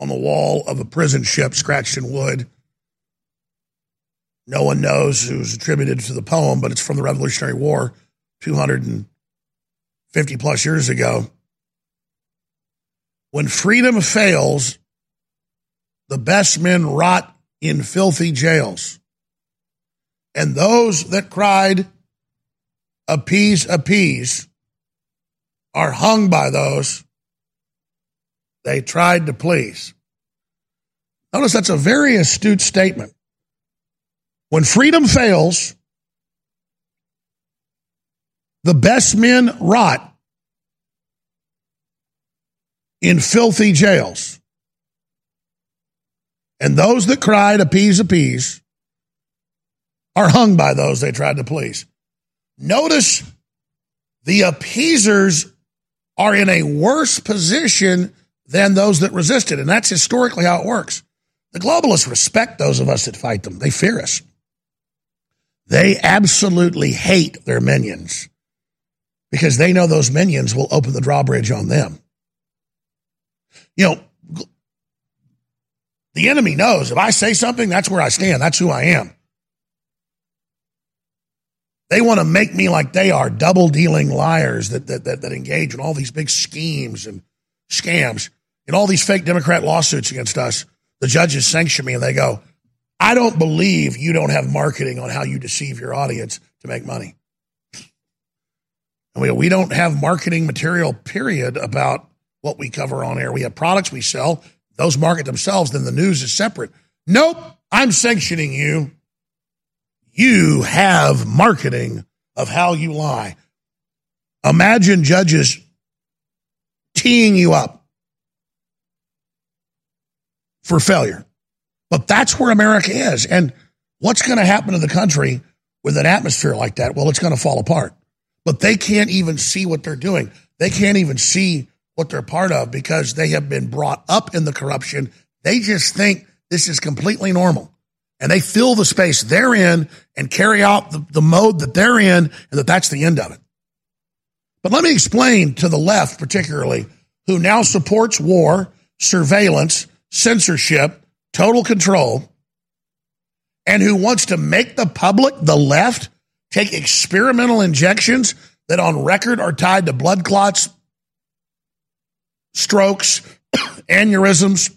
on the wall of a prison ship scratched in wood? No one knows who's attributed to the poem, but it's from the Revolutionary War 250 plus years ago. When freedom fails, the best men rot in filthy jails. And those that cried, appease, appease, are hung by those they tried to please. Notice that's a very astute statement. When freedom fails, the best men rot in filthy jails. And those that cried, appease, appease, are hung by those they tried to please. Notice the appeasers are in a worse position than those that resisted. And that's historically how it works. The globalists respect those of us that fight them, they fear us. They absolutely hate their minions because they know those minions will open the drawbridge on them. You know, the enemy knows if I say something, that's where I stand. That's who I am. They want to make me like they are double dealing liars that, that, that, that engage in all these big schemes and scams and all these fake Democrat lawsuits against us. The judges sanction me and they go, I don't believe you don't have marketing on how you deceive your audience to make money. And we, we don't have marketing material, period, about what we cover on air. We have products we sell, those market themselves, then the news is separate. Nope, I'm sanctioning you. You have marketing of how you lie. Imagine judges teeing you up for failure. But that's where America is. And what's going to happen to the country with an atmosphere like that? Well, it's going to fall apart. But they can't even see what they're doing. They can't even see what they're part of because they have been brought up in the corruption. They just think this is completely normal. And they fill the space they're in and carry out the, the mode that they're in, and that that's the end of it. But let me explain to the left, particularly, who now supports war, surveillance, censorship, total control, and who wants to make the public, the left, take experimental injections that on record are tied to blood clots, strokes, *coughs* aneurysms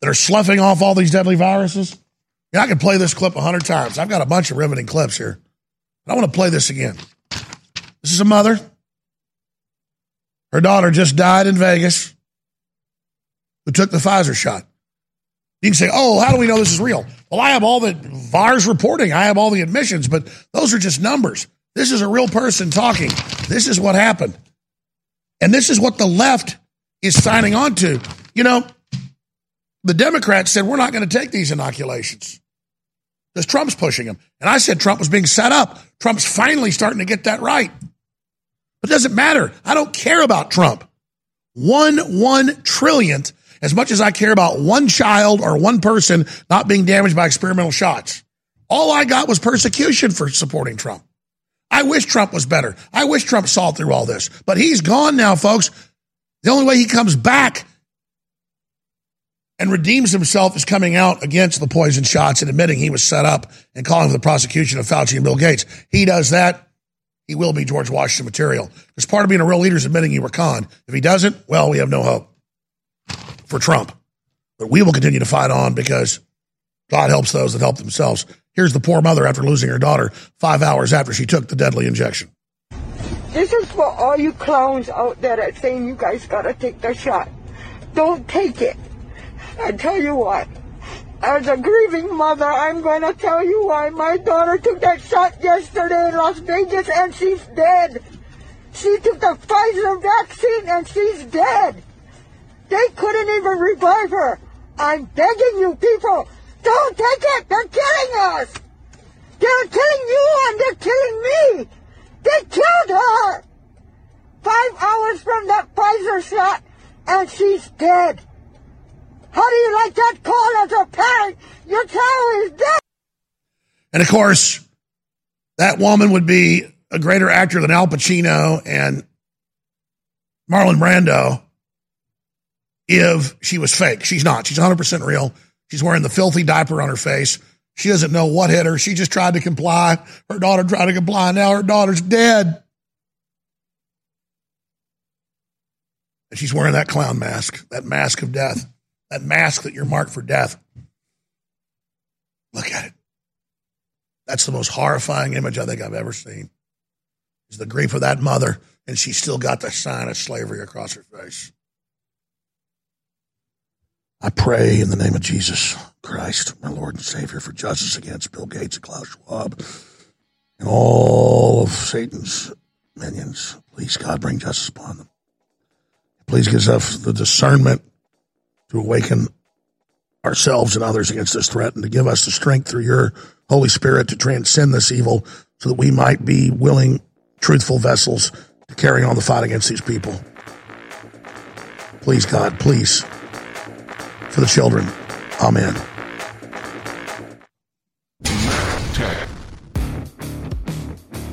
that are sloughing off all these deadly viruses. Yeah, I can play this clip a hundred times. I've got a bunch of riveting clips here. I want to play this again. This is a mother. Her daughter just died in Vegas who took the Pfizer shot. You can say, oh, how do we know this is real? Well, I have all the VAERS reporting, I have all the admissions, but those are just numbers. This is a real person talking. This is what happened. And this is what the left is signing on to. You know, the Democrats said, we're not going to take these inoculations because Trump's pushing them. And I said Trump was being set up. Trump's finally starting to get that right. But it doesn't matter. I don't care about Trump. One one trillionth as much as I care about one child or one person not being damaged by experimental shots. All I got was persecution for supporting Trump. I wish Trump was better. I wish Trump saw through all this. But he's gone now, folks. The only way he comes back and redeems himself is coming out against the poison shots and admitting he was set up and calling for the prosecution of Fauci and Bill Gates. He does that, he will be George Washington material. Because part of being a real leader is admitting you were conned. If he doesn't, well, we have no hope for Trump. But we will continue to fight on because God helps those that help themselves. Here's the poor mother after losing her daughter five hours after she took the deadly injection. This is for all you clowns out there that saying you guys gotta take the shot. Don't take it. I tell you what, as a grieving mother, I'm gonna tell you why my daughter took that shot yesterday in Las Vegas and she's dead. She took the Pfizer vaccine and she's dead. They couldn't even revive her. I'm begging you people, don't take it. They're killing us. They're killing you and they're killing me. They killed her. Five hours from that Pfizer shot and she's dead. How do you like that call as a parent? Your child is dead. And of course, that woman would be a greater actor than Al Pacino and Marlon Brando if she was fake. She's not. She's 100% real. She's wearing the filthy diaper on her face. She doesn't know what hit her. She just tried to comply. Her daughter tried to comply. Now her daughter's dead. And she's wearing that clown mask, that mask of death, that mask that you're marked for death. Look at it. That's the most horrifying image I think I've ever seen. Is the grief of that mother, and she's still got the sign of slavery across her face. I pray in the name of Jesus Christ, my Lord and Savior, for justice against Bill Gates and Klaus Schwab and all of Satan's minions. Please, God, bring justice upon them. Please give us the discernment to awaken ourselves and others against this threat and to give us the strength through your Holy Spirit to transcend this evil so that we might be willing, truthful vessels to carry on the fight against these people. Please, God, please, for the children. Amen.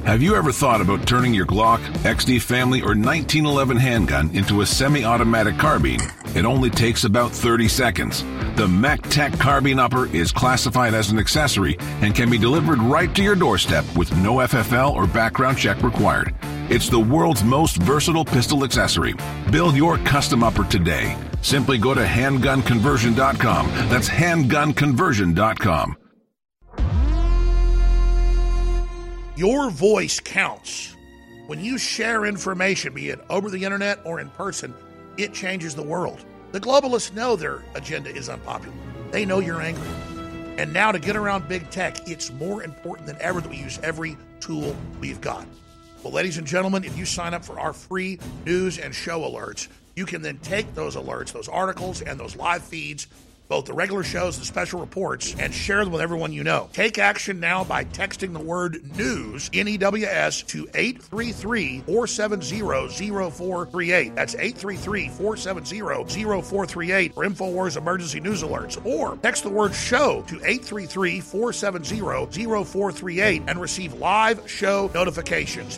Have you ever thought about turning your Glock, XD Family, or 1911 handgun into a semi automatic carbine? It only takes about 30 seconds. The Mech-Tech Carbine Upper is classified as an accessory and can be delivered right to your doorstep with no FFL or background check required. It's the world's most versatile pistol accessory. Build your custom upper today. Simply go to handgunconversion.com. That's handgunconversion.com. Your voice counts. When you share information, be it over the internet or in person, it changes the world. The globalists know their agenda is unpopular. They know you're angry. And now to get around big tech, it's more important than ever that we use every tool we've got. Well, ladies and gentlemen, if you sign up for our free news and show alerts, you can then take those alerts, those articles, and those live feeds both the regular shows and special reports, and share them with everyone you know. Take action now by texting the word news, N E W S, to 833 470 0438. That's 833 470 0438 for InfoWars emergency news alerts. Or text the word show to 833 470 0438 and receive live show notifications.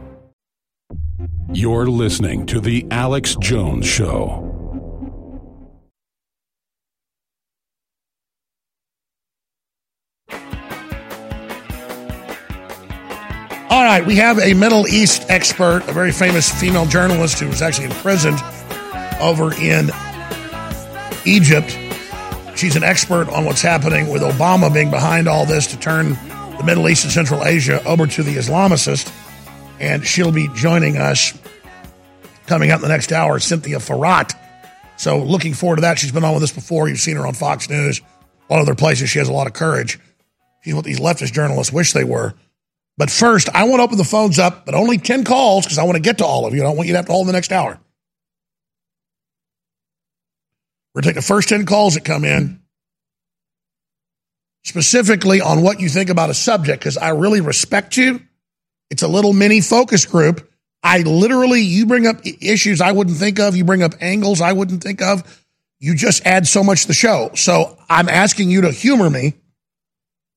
You're listening to The Alex Jones Show. All right, we have a Middle East expert, a very famous female journalist who was actually imprisoned over in Egypt. She's an expert on what's happening with Obama being behind all this to turn the Middle East and Central Asia over to the Islamicists. And she'll be joining us coming up in the next hour, Cynthia Farahat. So looking forward to that. She's been on with us before. You've seen her on Fox News, a lot of other places. She has a lot of courage. She's what these leftist journalists wish they were. But first, I want to open the phones up, but only 10 calls because I want to get to all of you. I don't want you to have to hold the next hour. We're to take the first 10 calls that come in, specifically on what you think about a subject, because I really respect you. It's a little mini focus group. I literally, you bring up issues I wouldn't think of, you bring up angles I wouldn't think of. You just add so much to the show. So I'm asking you to humor me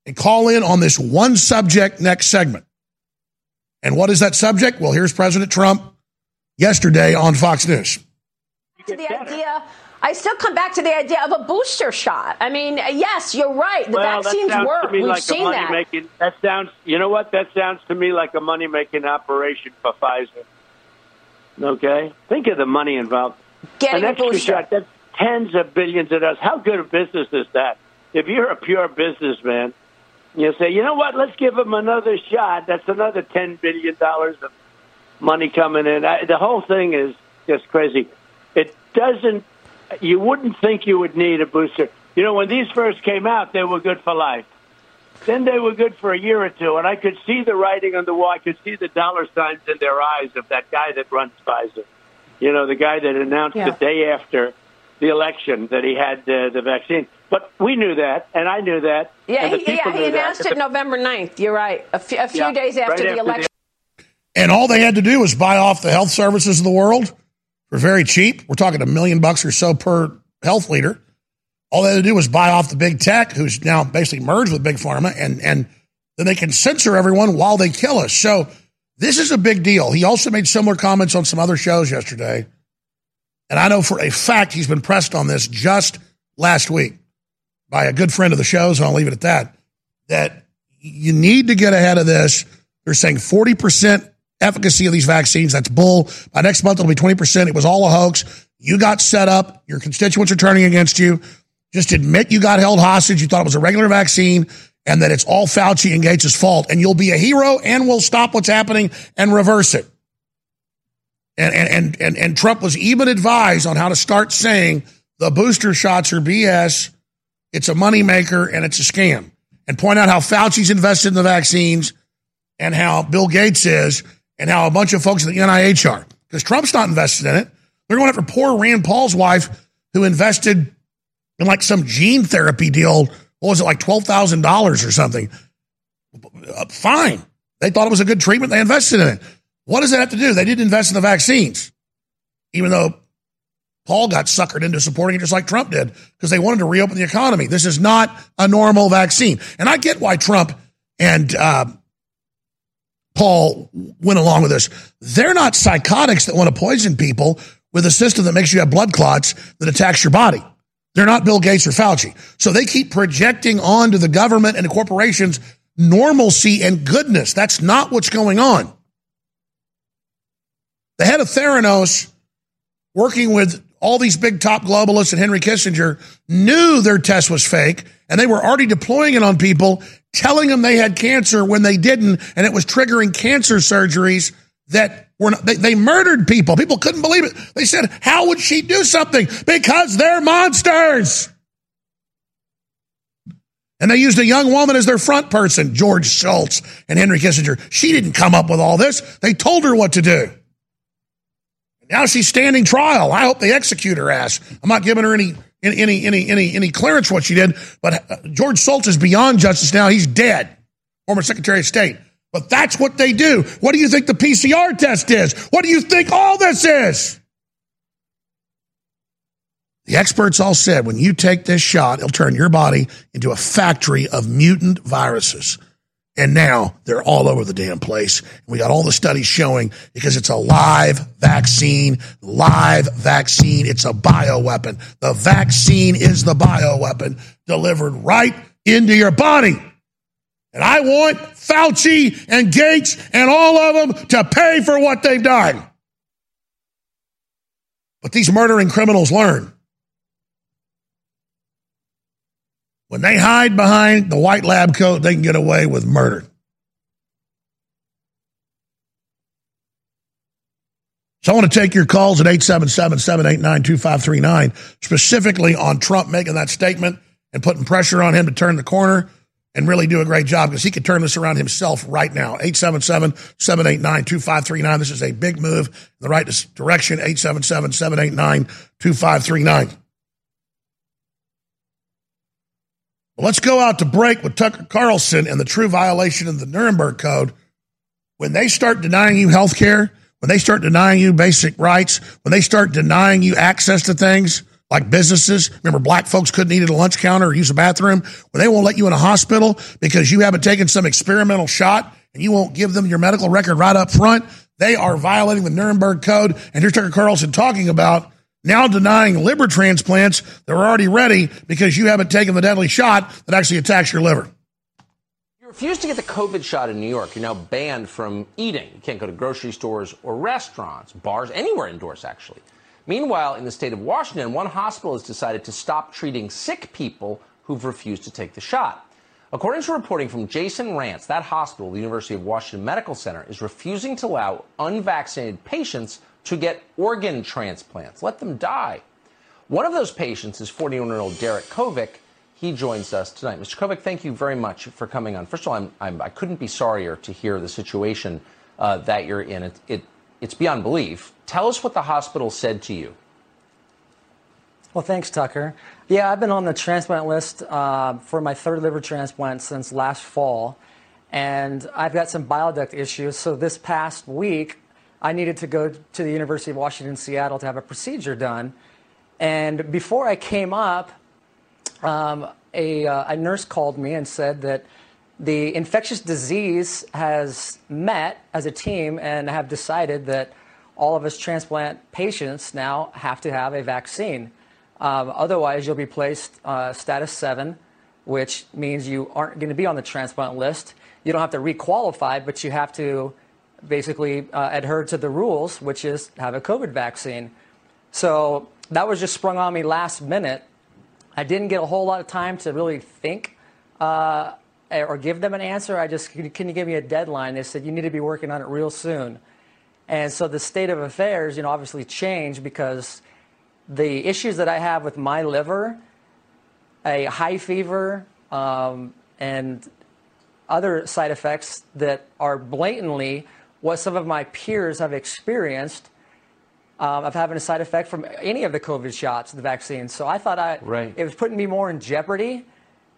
and call in on this one subject next segment. And what is that subject? Well, here's President Trump yesterday on Fox News. To the idea, I still come back to the idea of a booster shot. I mean, yes, you're right. The well, vaccines work. We've like seen that. Making, that sounds. You know what? That sounds to me like a money making operation for Pfizer. Okay, think of the money involved. Getting An a extra booster. shot. That's tens of billions of dollars. How good a business is that? If you're a pure businessman, you say, you know what? Let's give them another shot. That's another ten billion dollars of money coming in. I, the whole thing is just crazy. It doesn't. You wouldn't think you would need a booster. You know, when these first came out, they were good for life. Then they were good for a year or two, and I could see the writing on the wall. I could see the dollar signs in their eyes of that guy that runs Pfizer. You know, the guy that announced Yeah. the day after the election that he had uh, the vaccine. But we knew that, and I knew that. Yeah, and he, yeah, he knew that. announced it November 9th. You're right. A few, Yeah, days after right the after the- election. And all they had to do was buy off the health services of the world for very cheap. We're talking a million bucks or so per health leader. All they had to do was buy off the big tech, who's now basically merged with big pharma, and and then they can censor everyone while they kill us. So this is a big deal. He also made similar comments on some other shows yesterday, and I know for a fact he's been pressed on this just last week by a good friend of the show's, So I'll leave it at that. That you need to get ahead of this. They're saying forty percent efficacy of these vaccines. That's bull. By next month, it'll be 20%. It was all a hoax. You got set up. Your constituents are turning against you. Just admit you got held hostage. You thought it was a regular vaccine and that it's all Fauci and Gates' fault. And you'll be a hero and we'll stop what's happening and reverse it. And, and, and, and, Trump was even advised on how to start saying the booster shots are BS. It's a moneymaker and it's a scam. And point out how Fauci's invested in the vaccines and how Bill Gates is and how a bunch of folks at the NIH are. Because Trump's not invested in it. They're going after poor Rand Paul's wife who invested in like some gene therapy deal. What was it, like $12,000 or something? Uh, fine. They thought it was a good treatment. They invested in it. What does that have to do? They didn't invest in the vaccines, even though Paul got suckered into supporting it just like Trump did because they wanted to reopen the economy. This is not a normal vaccine. And I get why Trump and uh, Paul went along with this. They're not psychotics that want to poison people with a system that makes you have blood clots that attacks your body. They're not Bill Gates or Fauci. So they keep projecting onto the government and the corporations normalcy and goodness. That's not what's going on. The head of Theranos, working with all these big top globalists and Henry Kissinger, knew their test was fake and they were already deploying it on people, telling them they had cancer when they didn't, and it was triggering cancer surgeries that were not, they, they murdered people. People couldn't believe it. They said, How would she do something? Because they're monsters. And they used a young woman as their front person, George Shultz and Henry Kissinger. She didn't come up with all this. They told her what to do. Now she's standing trial. I hope they execute her ass. I'm not giving her any any any any any clearance what she did. But uh, George Shultz is beyond justice now. He's dead. Former Secretary of State. But that's what they do. What do you think the PCR test is? What do you think all this is? The experts all said when you take this shot, it'll turn your body into a factory of mutant viruses. And now they're all over the damn place. We got all the studies showing because it's a live vaccine, live vaccine. It's a bioweapon. The vaccine is the bioweapon delivered right into your body. And I want Fauci and Gates and all of them to pay for what they've done. But these murdering criminals learn. When they hide behind the white lab coat, they can get away with murder. So I want to take your calls at 877-789-2539, specifically on Trump making that statement and putting pressure on him to turn the corner and really do a great job because he could turn this around himself right now. 877-789-2539. This is a big move in the right direction. 877-789-2539. Let's go out to break with Tucker Carlson and the true violation of the Nuremberg Code. When they start denying you health care, when they start denying you basic rights, when they start denying you access to things like businesses, remember black folks couldn't eat at a lunch counter or use a bathroom, when they won't let you in a hospital because you haven't taken some experimental shot and you won't give them your medical record right up front, they are violating the Nuremberg Code. And here's Tucker Carlson talking about now denying liver transplants that were already ready because you haven't taken the deadly shot that actually attacks your liver. You refused to get the COVID shot in New York. You're now banned from eating. You can't go to grocery stores or restaurants, bars, anywhere indoors, actually. Meanwhile, in the state of Washington, one hospital has decided to stop treating sick people who've refused to take the shot. According to reporting from Jason Rantz, that hospital, the University of Washington Medical Center, is refusing to allow unvaccinated patients to get organ transplants. Let them die. One of those patients is 41 year old Derek Kovic. He joins us tonight. Mr. Kovic, thank you very much for coming on. First of all, I'm, I'm, I could not be sorrier to hear the situation uh, that you're in. It, it, it's beyond belief. Tell us what the hospital said to you. Well, thanks, Tucker. Yeah, I've been on the transplant list uh, for my third liver transplant since last fall, and I've got some bile duct issues. So this past week, I needed to go to the University of Washington, Seattle to have a procedure done. And before I came up, um, a, uh, a nurse called me and said that the infectious disease has met as a team and have decided that all of us transplant patients now have to have a vaccine. Um, otherwise, you'll be placed uh, status 7, which means you aren't going to be on the transplant list. You don't have to requalify, but you have to basically uh, adhere to the rules, which is have a COVID vaccine. So that was just sprung on me last minute. I didn't get a whole lot of time to really think uh, or give them an answer. I just, can you give me a deadline? They said, you need to be working on it real soon. And so the state of affairs, you know, obviously changed because the issues that I have with my liver, a high fever, um, and other side effects that are blatantly what some of my peers have experienced um, of having a side effect from any of the COVID shots, the vaccine. So I thought I, right. it was putting me more in jeopardy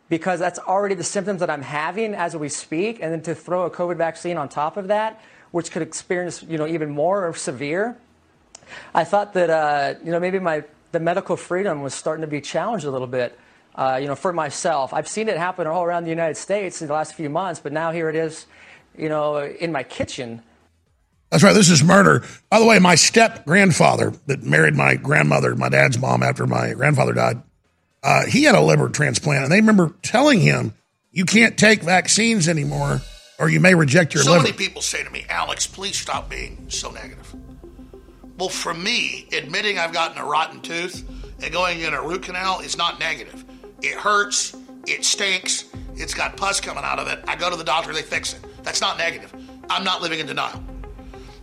because that's already the symptoms that I'm having as we speak, and then to throw a COVID vaccine on top of that, which could experience you know even more severe. I thought that uh, you know maybe my the medical freedom was starting to be challenged a little bit. Uh, you know, for myself, I've seen it happen all around the United States in the last few months, but now here it is, you know, in my kitchen. That's right. This is murder. By the way, my step grandfather that married my grandmother, my dad's mom, after my grandfather died, uh, he had a liver transplant, and they remember telling him, "You can't take vaccines anymore, or you may reject your so liver." So many people say to me, "Alex, please stop being so negative." Well, for me, admitting I've gotten a rotten tooth and going in a root canal is not negative. It hurts, it stinks, it's got pus coming out of it. I go to the doctor, they fix it. That's not negative. I'm not living in denial.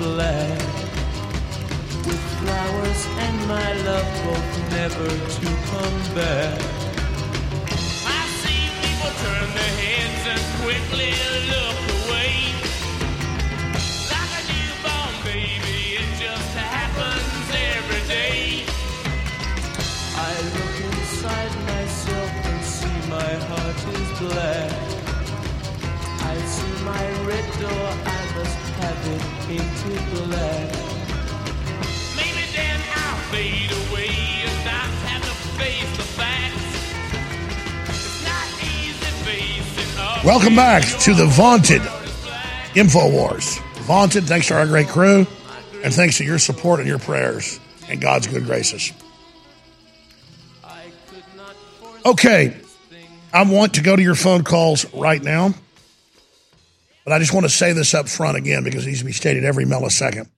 black With flowers and my love both never to come back. I see people turn their heads and quickly look away. Like a newborn baby, it just happens every day. I look inside myself and see my heart is black I see my red door, I must Welcome back to the vaunted InfoWars. Vaunted, thanks to our great crew, and thanks to your support and your prayers and God's good graces. Okay, I want to go to your phone calls right now, but I just want to say this up front again because it needs to be stated every millisecond.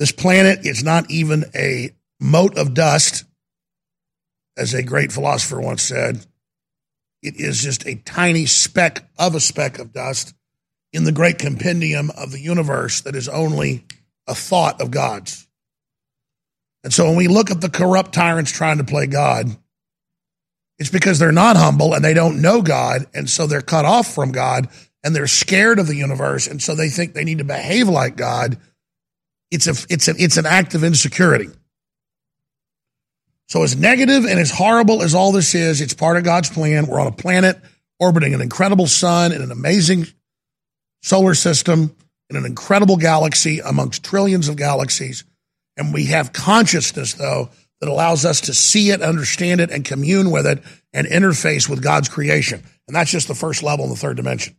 This planet is not even a mote of dust, as a great philosopher once said. It is just a tiny speck of a speck of dust in the great compendium of the universe that is only a thought of God's. And so when we look at the corrupt tyrants trying to play God, it's because they're not humble and they don't know God. And so they're cut off from God and they're scared of the universe. And so they think they need to behave like God. It's, a, it's, a, it's an act of insecurity. So, as negative and as horrible as all this is, it's part of God's plan. We're on a planet orbiting an incredible sun in an amazing solar system in an incredible galaxy amongst trillions of galaxies. And we have consciousness, though, that allows us to see it, understand it, and commune with it and interface with God's creation. And that's just the first level in the third dimension.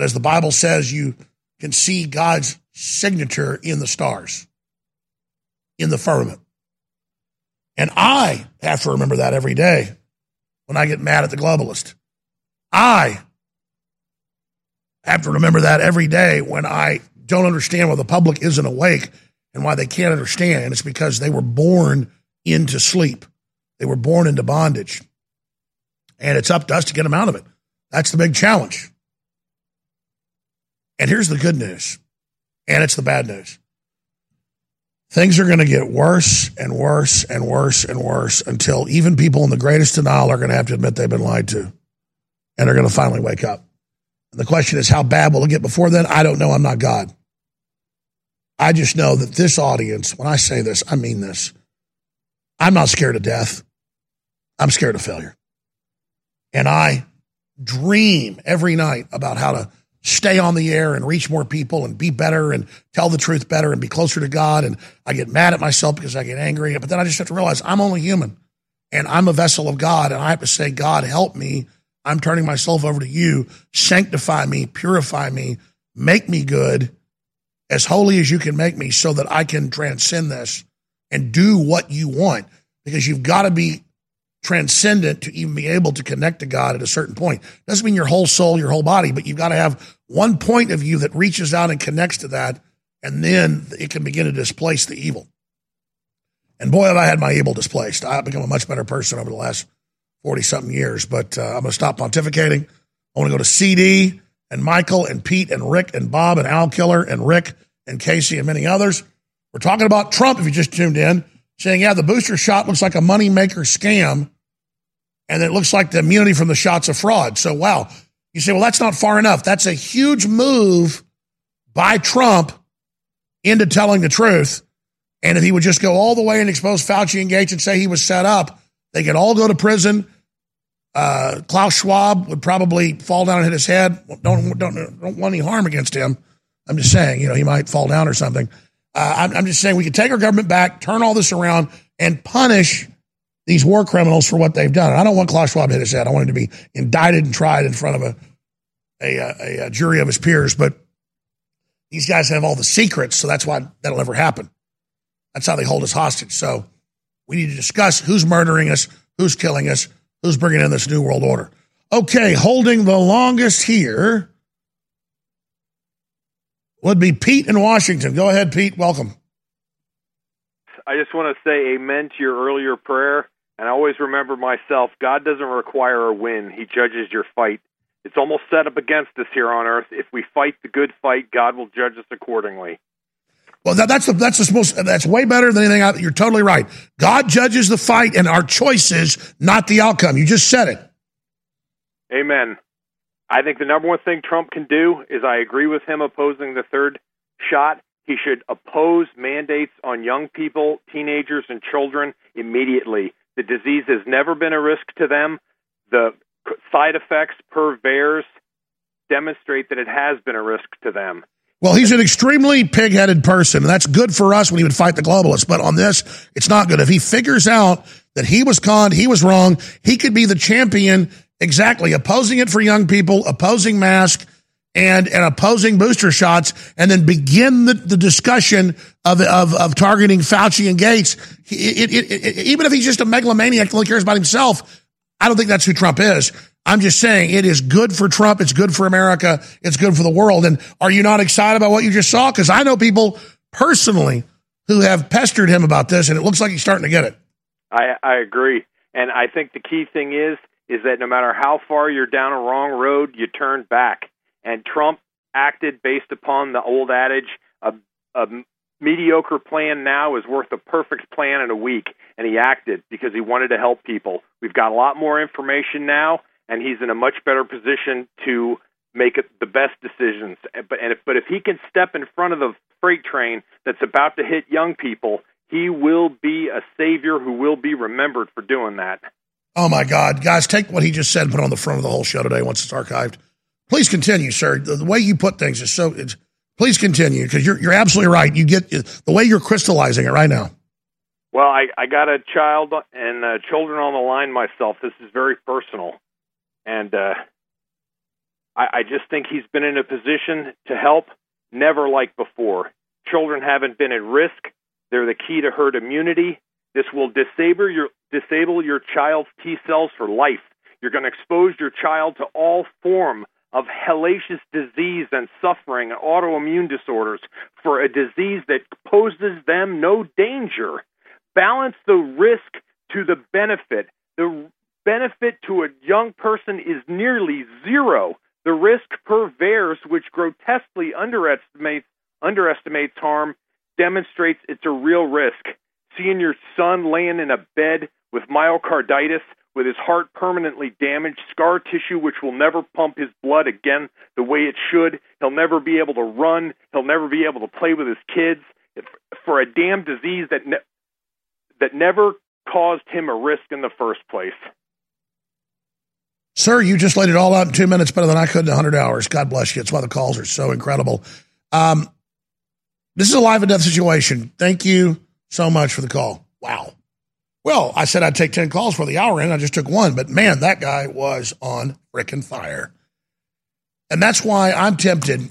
But as the Bible says, you can see God's signature in the stars, in the firmament. And I have to remember that every day when I get mad at the globalist. I have to remember that every day when I don't understand why the public isn't awake and why they can't understand. And it's because they were born into sleep, they were born into bondage. And it's up to us to get them out of it. That's the big challenge. And here's the good news, and it's the bad news. Things are going to get worse and worse and worse and worse until even people in the greatest denial are going to have to admit they've been lied to. And they're going to finally wake up. And the question is, how bad will it get before then? I don't know. I'm not God. I just know that this audience, when I say this, I mean this. I'm not scared of death. I'm scared of failure. And I dream every night about how to stay on the air and reach more people and be better and tell the truth better and be closer to God. And I get mad at myself because I get angry. But then I just have to realize I'm only human and I'm a vessel of God. And I have to say, God, help me. I'm turning myself over to you. Sanctify me, purify me, make me good, as holy as you can make me so that I can transcend this and do what you want. Because you've got to be transcendent to even be able to connect to God at a certain point. Doesn't mean your whole soul, your whole body, but you've got to have one point of you that reaches out and connects to that, and then it can begin to displace the evil. And boy, have I had my evil displaced. I've become a much better person over the last 40 something years, but uh, I'm going to stop pontificating. I want to go to CD and Michael and Pete and Rick and Bob and Al Killer and Rick and Casey and many others. We're talking about Trump, if you just tuned in saying, yeah, the booster shot looks like a moneymaker scam, and it looks like the immunity from the shots of fraud. So, wow. You say, well, that's not far enough. That's a huge move by Trump into telling the truth. And if he would just go all the way and expose Fauci and Gates and say he was set up, they could all go to prison. Uh, Klaus Schwab would probably fall down and hit his head. Don't, don't, don't want any harm against him. I'm just saying, you know, he might fall down or something. Uh, I'm, I'm just saying we could take our government back, turn all this around, and punish these war criminals for what they've done. I don't want Klaus Schwab to hit his head. I want him to be indicted and tried in front of a, a, a, a jury of his peers. But these guys have all the secrets, so that's why that'll never happen. That's how they hold us hostage. So we need to discuss who's murdering us, who's killing us, who's bringing in this new world order. Okay, holding the longest here would be Pete in Washington. Go ahead, Pete. Welcome. I just want to say amen to your earlier prayer. And I always remember myself God doesn't require a win, He judges your fight. It's almost set up against us here on earth. If we fight the good fight, God will judge us accordingly. Well, that, that's the, that's the most that's way better than anything. You're totally right. God judges the fight, and our choices, not the outcome. You just said it. Amen. I think the number one thing Trump can do is I agree with him opposing the third shot. He should oppose mandates on young people, teenagers, and children immediately. The disease has never been a risk to them. The side effects per VAERS demonstrate that it has been a risk to them. Well, he's an extremely pig headed person, and that's good for us when he would fight the globalists. But on this, it's not good. If he figures out that he was conned, he was wrong, he could be the champion Exactly. Opposing it for young people, opposing mask and, and opposing booster shots, and then begin the, the discussion of, of, of targeting Fauci and Gates. It, it, it, even if he's just a megalomaniac who only cares about himself, I don't think that's who Trump is. I'm just saying it is good for Trump. It's good for America. It's good for the world. And are you not excited about what you just saw? Because I know people personally who have pestered him about this, and it looks like he's starting to get it. I, I agree. And I think the key thing is is that no matter how far you're down a wrong road, you turn back. And Trump acted based upon the old adage a, a mediocre plan now is worth a perfect plan in a week. And he acted because he wanted to help people. We've got a lot more information now, and he's in a much better position to make the best decisions. But and if, but if he can step in front of the freight train that's about to hit young people, he will be a savior who will be remembered for doing that. Oh my God, guys, take what he just said and put it on the front of the whole show today once it's archived. Please continue, sir. The, the way you put things is so. Please continue because you're you're absolutely right. You get the way you're crystallizing it right now. Well, I, I got a child and uh, children on the line myself. This is very personal, and uh, I, I just think he's been in a position to help, never like before. Children haven't been at risk. They're the key to herd immunity. This will disable your disable your child's T cells for life. You're going to expose your child to all form of hellacious disease and suffering and autoimmune disorders for a disease that poses them no danger. Balance the risk to the benefit. The benefit to a young person is nearly zero. The risk per VAERS, which grotesquely underestimates underestimates harm, demonstrates it's a real risk. Seeing your son laying in a bed with myocarditis, with his heart permanently damaged, scar tissue which will never pump his blood again the way it should. He'll never be able to run. He'll never be able to play with his kids for a damn disease that ne- that never caused him a risk in the first place. Sir, you just laid it all out in two minutes better than I could in 100 hours. God bless you. It's why the calls are so incredible. Um, this is a life and death situation. Thank you so much for the call. Wow. Well, I said I'd take 10 calls for the hour and I just took one, but man, that guy was on frickin' fire. And that's why I'm tempted.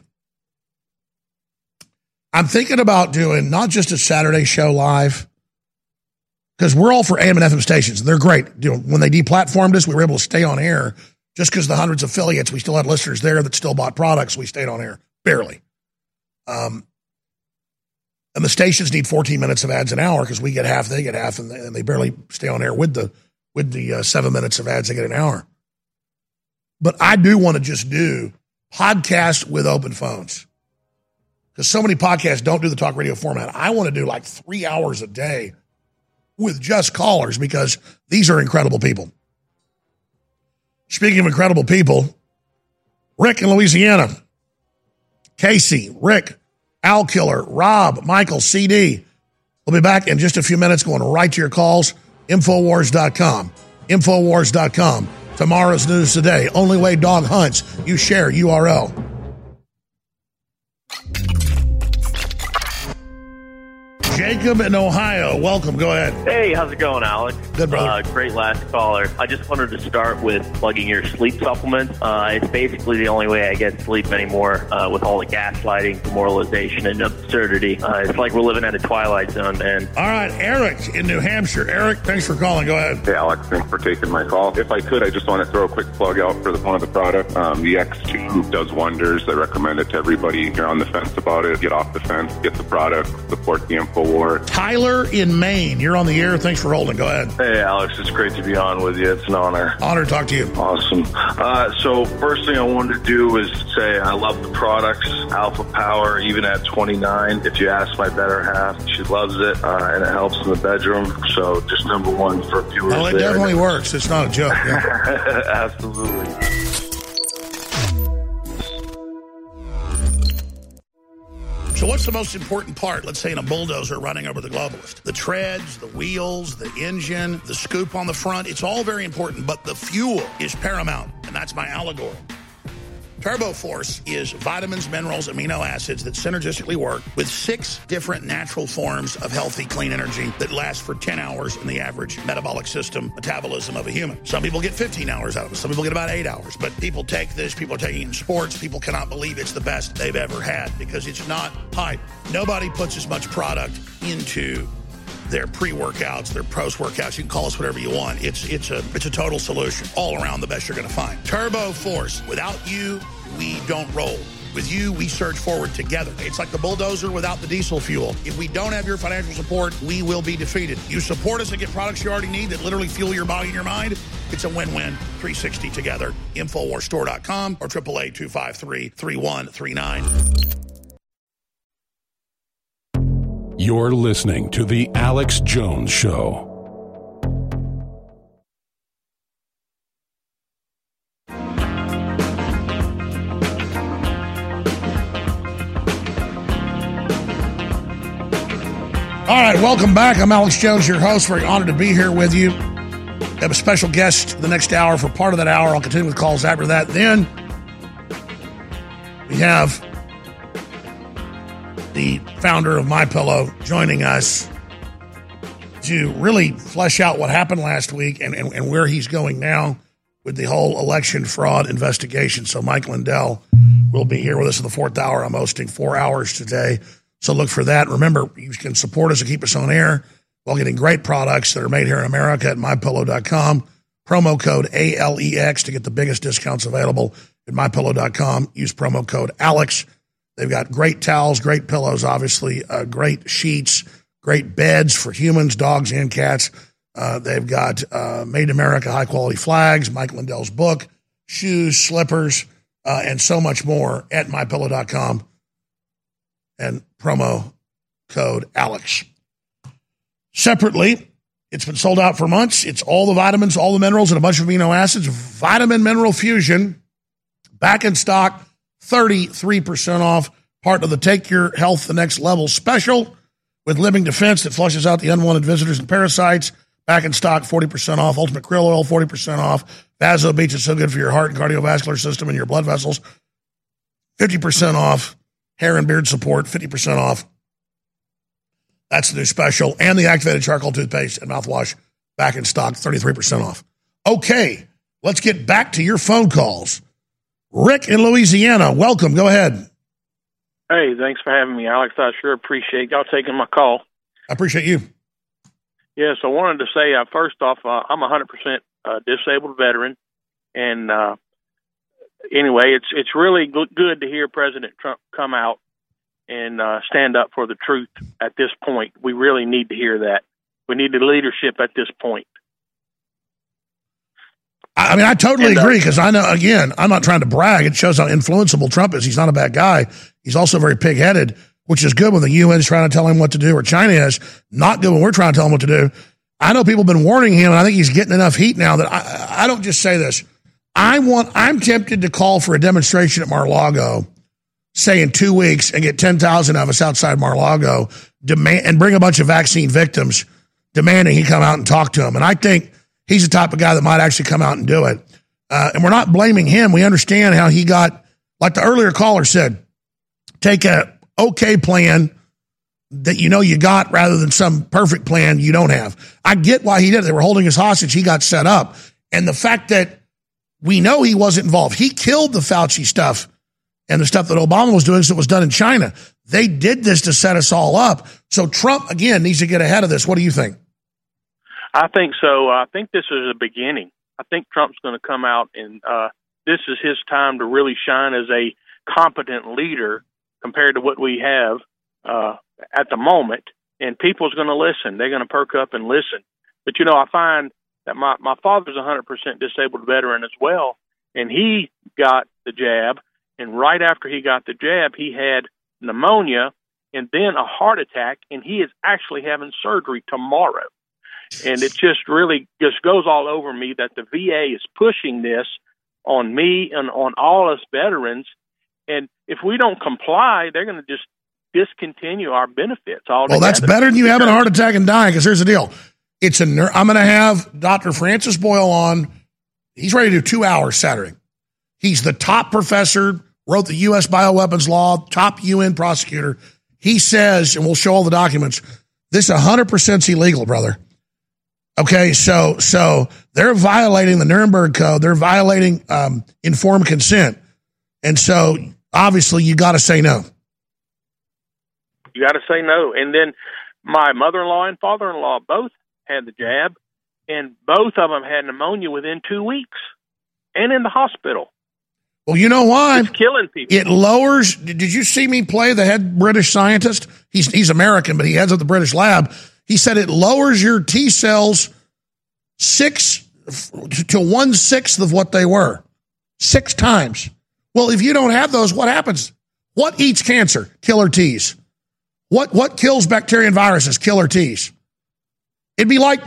I'm thinking about doing not just a Saturday show live, because we're all for AM and FM stations. They're great. You know, when they deplatformed us, we were able to stay on air just because the hundreds of affiliates, we still had listeners there that still bought products. We stayed on air, barely. Um, and the stations need 14 minutes of ads an hour because we get half, they get half, and they, and they, barely stay on air with the with the uh, seven minutes of ads they get an hour. But I do want to just do podcast with open phones because so many podcasts don't do the talk radio format. I want to do like three hours a day with just callers because these are incredible people. Speaking of incredible people, Rick in Louisiana, Casey, Rick, Al Killer, Rob, Michael, CD. We'll be back in just a few minutes going right to your calls. Infowars.com. Infowars.com. Tomorrow's news today. Only way dog hunts. You share URL. Jacob in Ohio, welcome. Go ahead. Hey, how's it going, Alex? Good, brother. Uh, great last caller. I just wanted to start with plugging your sleep supplements. Uh, it's basically the only way I get sleep anymore uh, with all the gaslighting, demoralization, and absurdity. Uh, it's like we're living at a twilight zone, man. All right, Eric in New Hampshire. Eric, thanks for calling. Go ahead. Hey, Alex, thanks for taking my call. If I could, I just want to throw a quick plug out for the, one of the product. Um, the X2 does wonders. I recommend it to everybody. If you're on the fence about it, get off the fence, get the product, support the InfoWars. Tyler in Maine, you're on the air. Thanks for holding. Go ahead. Hey, Alex, it's great to be on with you. It's an honor. Honor to talk to you. Awesome. Uh, so, first thing I wanted to do is say I love the products, Alpha Power, even at 29. If you ask my better half, she loves it, uh, and it helps in the bedroom. So, just number one for viewers. Well, it there. definitely works. It's not a joke. Yeah. *laughs* Absolutely. So, what's the most important part, let's say, in a bulldozer running over the globalist? The treads, the wheels, the engine, the scoop on the front. It's all very important, but the fuel is paramount, and that's my allegory. Turbo Force is vitamins, minerals, amino acids that synergistically work with six different natural forms of healthy, clean energy that last for 10 hours in the average metabolic system metabolism of a human. Some people get 15 hours out of it, some people get about eight hours. But people take this, people are taking it in sports, people cannot believe it's the best they've ever had because it's not hype. Nobody puts as much product into their pre-workouts, their post-workouts. You can call us whatever you want. It's it's a it's a total solution, all around the best you're going to find. Turbo Force. Without you, we don't roll. With you, we surge forward together. It's like the bulldozer without the diesel fuel. If we don't have your financial support, we will be defeated. You support us and get products you already need that literally fuel your body and your mind. It's a win-win. 360 together. Infowarstore.com or 888-253-3139. You're listening to The Alex Jones Show. All right, welcome back. I'm Alex Jones, your host. Very honored to be here with you. We have a special guest the next hour. For part of that hour, I'll continue with calls after that. Then we have the founder of My Pillow joining us to really flesh out what happened last week and, and, and where he's going now with the whole election fraud investigation. So Mike Lindell will be here with us in the fourth hour. I'm hosting four hours today. So look for that. Remember, you can support us and keep us on air while getting great products that are made here in America at mypillow.com. Promo code ALEX to get the biggest discounts available at mypillow.com. Use promo code ALEX. They've got great towels, great pillows, obviously, uh, great sheets, great beds for humans, dogs, and cats. Uh, they've got uh, Made in America high quality flags, Mike Lindell's book, shoes, slippers, uh, and so much more at mypillow.com and promo code Alex. Separately, it's been sold out for months. It's all the vitamins, all the minerals, and a bunch of amino acids. Vitamin Mineral Fusion, back in stock, 33% off. Part of the Take Your Health the Next Level special with Living Defense that flushes out the unwanted visitors and parasites. Back in stock, 40% off. Ultimate Krill Oil, 40% off. VasoBeet is so good for your heart and cardiovascular system and your blood vessels. 50% off. Hair and beard support, 50% off. That's the new special. And the activated charcoal toothpaste and mouthwash back in stock, 33% off. Okay, let's get back to your phone calls. Rick in Louisiana, welcome. Go ahead. Hey, thanks for having me, Alex. I sure appreciate y'all taking my call. I appreciate you. Yes, I wanted to say uh, first off, uh, I'm a 100% uh, disabled veteran, and uh, anyway, it's it's really good to hear President Trump come out and uh, stand up for the truth at this point. We really need to hear that. We need the leadership at this point. I mean, I totally and, uh, agree because I know, again, I'm not trying to brag. It shows how influenceable Trump is. He's not a bad guy. He's also very pig headed, which is good when the UN is trying to tell him what to do or China is. Not good when we're trying to tell him what to do. I know people have been warning him, and I think he's getting enough heat now that I, I don't just say this. I want, I'm tempted to call for a demonstration at Mar-Lago, say in two weeks, and get 10,000 of us outside Mar-Lago demand, and bring a bunch of vaccine victims demanding he come out and talk to them. And I think he's the type of guy that might actually come out and do it. Uh, and we're not blaming him. We understand how he got, like the earlier caller said, take a okay plan that you know you got rather than some perfect plan you don't have. I get why he did it. They were holding his hostage. He got set up. And the fact that we know he wasn't involved. He killed the Fauci stuff and the stuff that Obama was doing, so it was done in China. They did this to set us all up. So Trump, again, needs to get ahead of this. What do you think? I think so. I think this is a beginning. I think Trump's going to come out and uh, this is his time to really shine as a competent leader compared to what we have uh, at the moment. And people's going to listen. They're going to perk up and listen. But you know, I find that my my father's a hundred percent disabled veteran as well, and he got the jab, and right after he got the jab, he had pneumonia and then a heart attack, and he is actually having surgery tomorrow. And it just really just goes all over me that the VA is pushing this on me and on all us veterans. And if we don't comply, they're going to just discontinue our benefits altogether. Well, that's better than you having a heart attack and dying. Because here's the deal: it's a ner- I'm going to have Dr. Francis Boyle on. He's ready to do two hours Saturday. He's the top professor, wrote the U.S. bioweapons law, top UN prosecutor. He says, and we'll show all the documents, this 100% is illegal, brother. Okay, so so they're violating the Nuremberg Code. They're violating um, informed consent, and so obviously you got to say no. You got to say no, and then my mother-in-law and father-in-law both had the jab, and both of them had pneumonia within two weeks, and in the hospital. Well, you know why? It's killing people. It lowers. Did you see me play the head British scientist? He's he's American, but he heads up the British lab. He said it lowers your T cells six to one sixth of what they were, six times. Well, if you don't have those, what happens? What eats cancer? Killer T's. What what kills bacteria and viruses? Killer T's. It'd be like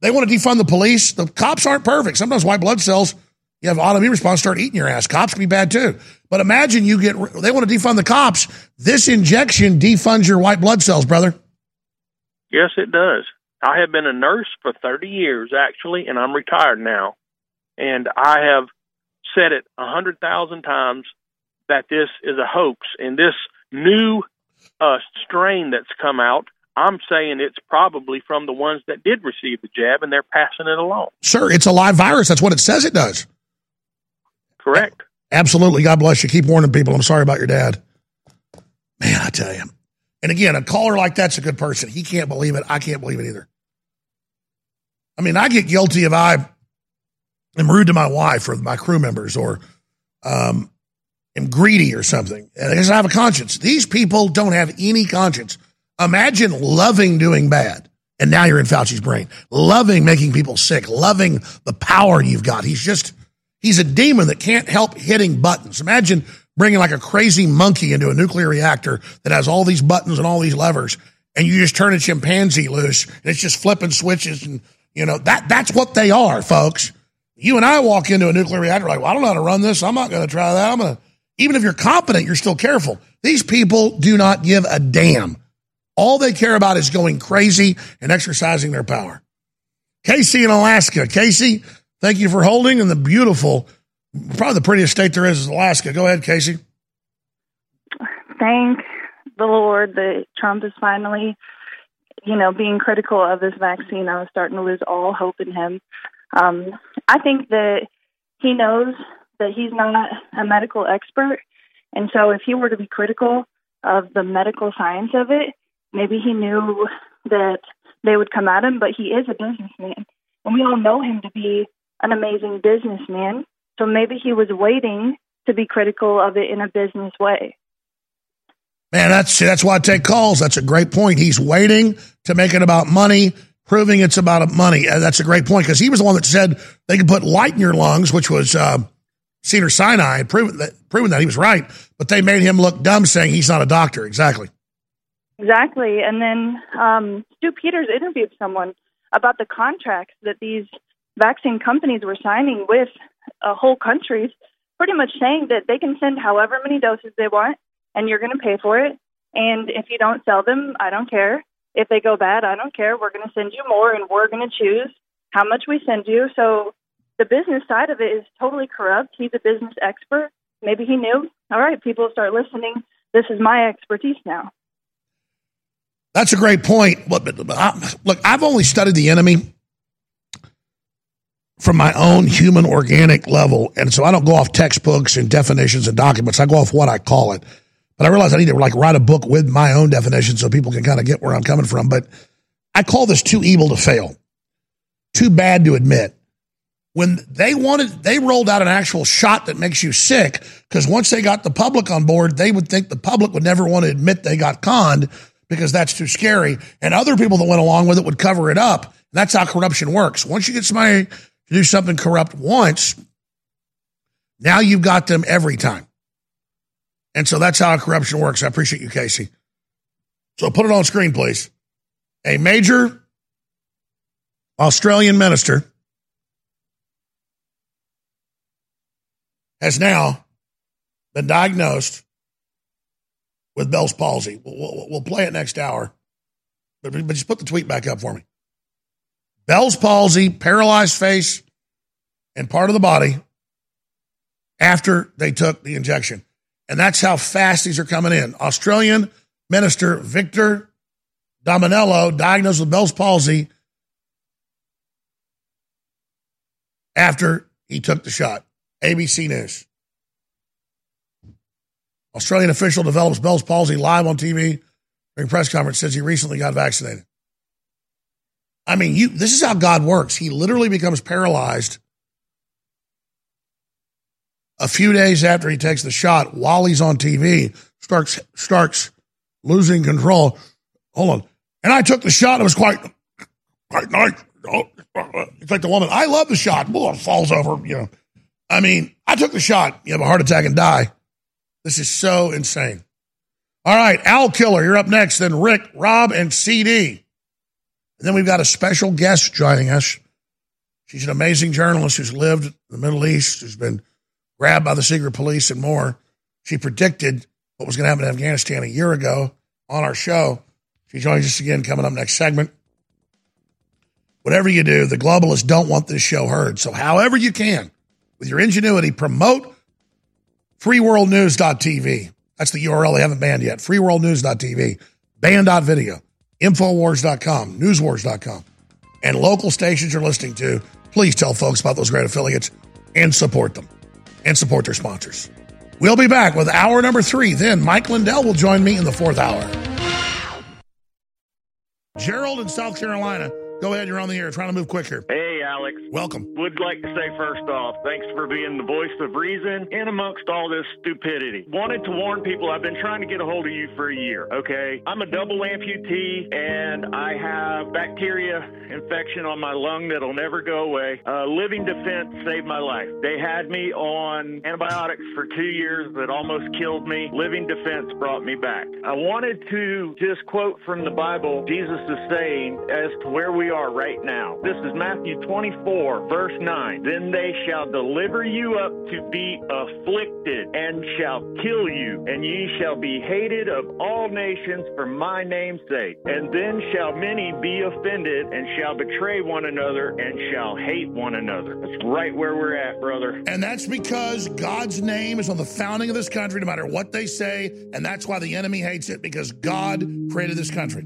they want to defund the police. The cops aren't perfect. Sometimes white blood cells you have autoimmune response, start eating your ass. Cops can be bad too. But imagine you get, they want to defund the cops. This injection defunds your white blood cells, brother. Yes, it does. I have been a nurse for 30 years, actually, and I'm retired now. And I have said it a hundred thousand times that this is a hoax. And this new uh, strain that's come out, I'm saying it's probably from the ones that did receive the jab, and they're passing it along. Sir, it's a live virus. That's what it says it does. Correct. Absolutely. God bless you. Keep warning people. I'm sorry about your dad. Man, I tell you. And again, a caller like that's a good person. He can't believe it. I can't believe it either. I mean, I get guilty if I am rude to my wife or my crew members or um, am greedy or something. Guess I have a conscience. These people don't have any conscience. Imagine loving doing bad. And now you're in Fauci's brain. Loving making people sick. Loving the power you've got. He's just He's a demon that can't help hitting buttons. Imagine bringing like a crazy monkey into a nuclear reactor that has all these buttons and all these levers, and you just turn a chimpanzee loose, and it's just flipping switches, and you know that that's what they are, folks. You and I walk into a nuclear reactor like, well, I don't know how to run this. I'm not going to try that. I'm going to. Even if you're competent, you're still careful. These people do not give a damn. All they care about is going crazy and exercising their power. Casey in Alaska. Casey, Thank you for holding and the beautiful, probably the prettiest state there is is Alaska. Go ahead, Casey. Thank the Lord that Trump is finally, you know, being critical of this vaccine. I was starting to lose all hope in him. Um, I think that he knows that he's not a medical expert. And so if he were to be critical of the medical science of it, maybe he knew that they would come at him, but he is a businessman. And we all know him to be an amazing businessman. So maybe he was waiting to be critical of it in a business way. Man, that's that's why I take calls. That's a great point. He's waiting to make it about money, proving it's about money. Uh, that's a great point because he was the one that said they could put light in your lungs, which was uh, Cedar Sinai, proving that, proven that he was right. But they made him look dumb, saying he's not a doctor. Exactly. Exactly. And then um, Stu Peters interviewed someone about the contracts that these vaccine companies were signing with uh, whole countries, pretty much saying that they can send however many doses they want, and you're going to pay for it. And if you don't sell them, I don't care. If they go bad, I don't care. We're going to send you more, and we're going to choose how much we send you. So the business side of it is totally corrupt. He's a business expert. Maybe he knew. All right, people start listening. This is my expertise now. That's a great point. Look, I've only studied the enemy from my own human organic level. And so I don't go off textbooks and definitions and documents. I go off what I call it. But I realize I need to like write a book with my own definition so people can kind of get where I'm coming from. But I call this too evil to fail, too bad to admit. When they wanted, they rolled out an actual shot that makes you sick because once they got the public on board, they would think the public would never want to admit they got conned because that's too scary. And other people that went along with it would cover it up. That's how corruption works. Once you get somebody to do something corrupt once, now you've got them every time. And so that's how corruption works. I appreciate you, Casey. So put it on screen, please. A major Australian minister has now been diagnosed with Bell's palsy. We'll, we'll, we'll play it next hour, but, but just put the tweet back up for me. Bell's palsy, paralyzed face, and part of the body after they took the injection. And that's how fast these are coming in. Australian minister Victor Dominello diagnosed with Bell's palsy after he took the shot. ABC News. Australian official develops Bell's palsy live on TV during press conference says he recently got vaccinated. I mean, you this is how God works. He literally becomes paralyzed A few days after he takes the shot, while he's on TV, starts starts losing control. Hold on. And I took the shot. It was quite quite nice. It's like the woman. I love the shot. Well, falls over. You know. I mean, I took the shot. You have a heart attack and die. This is so insane. All right, Al Killer, you're up next. Then Rick, Rob, and CD. And then we've got a special guest joining us. She's an amazing journalist who's lived in the Middle East, who's been grabbed by the secret police and more. She predicted what was going to happen in Afghanistan a year ago on our show. She joins us again coming up next segment. Whatever you do, the globalists don't want this show heard. So, however you can, with your ingenuity, promote freeworldnews.tv. That's the URL they haven't banned yet. Freeworldnews.tv, banned.video, infowars.com, newswars.com, and local stations you're listening to. Please tell folks about those great affiliates and support them and support their sponsors. We'll be back with hour number three. Then Mike Lindell will join me in the fourth hour. Gerald in South Carolina Go ahead, you're on the air. Trying to move quicker. Hey, Alex. Welcome. Would like to say first off, thanks for being the voice of reason in amongst all this stupidity. Wanted to warn people I've been trying to get a hold of you for a year, okay? I'm a double amputee and I have bacteria infection on my lung that'll never go away. Uh, living defense saved my life. They had me on antibiotics for two years that almost killed me. Living defense brought me back. I wanted to just quote from the Bible, Jesus is saying, as to where we are right now. This is Matthew 24, verse 9. Then they shall deliver you up to be afflicted and shall kill you, and ye shall be hated of all nations for my name's sake. And then shall many be offended and shall betray one another and shall hate one another. That's right where we're at, brother. And that's because God's name is on the founding of this country, no matter what they say. And that's why the enemy hates it, because God created this country.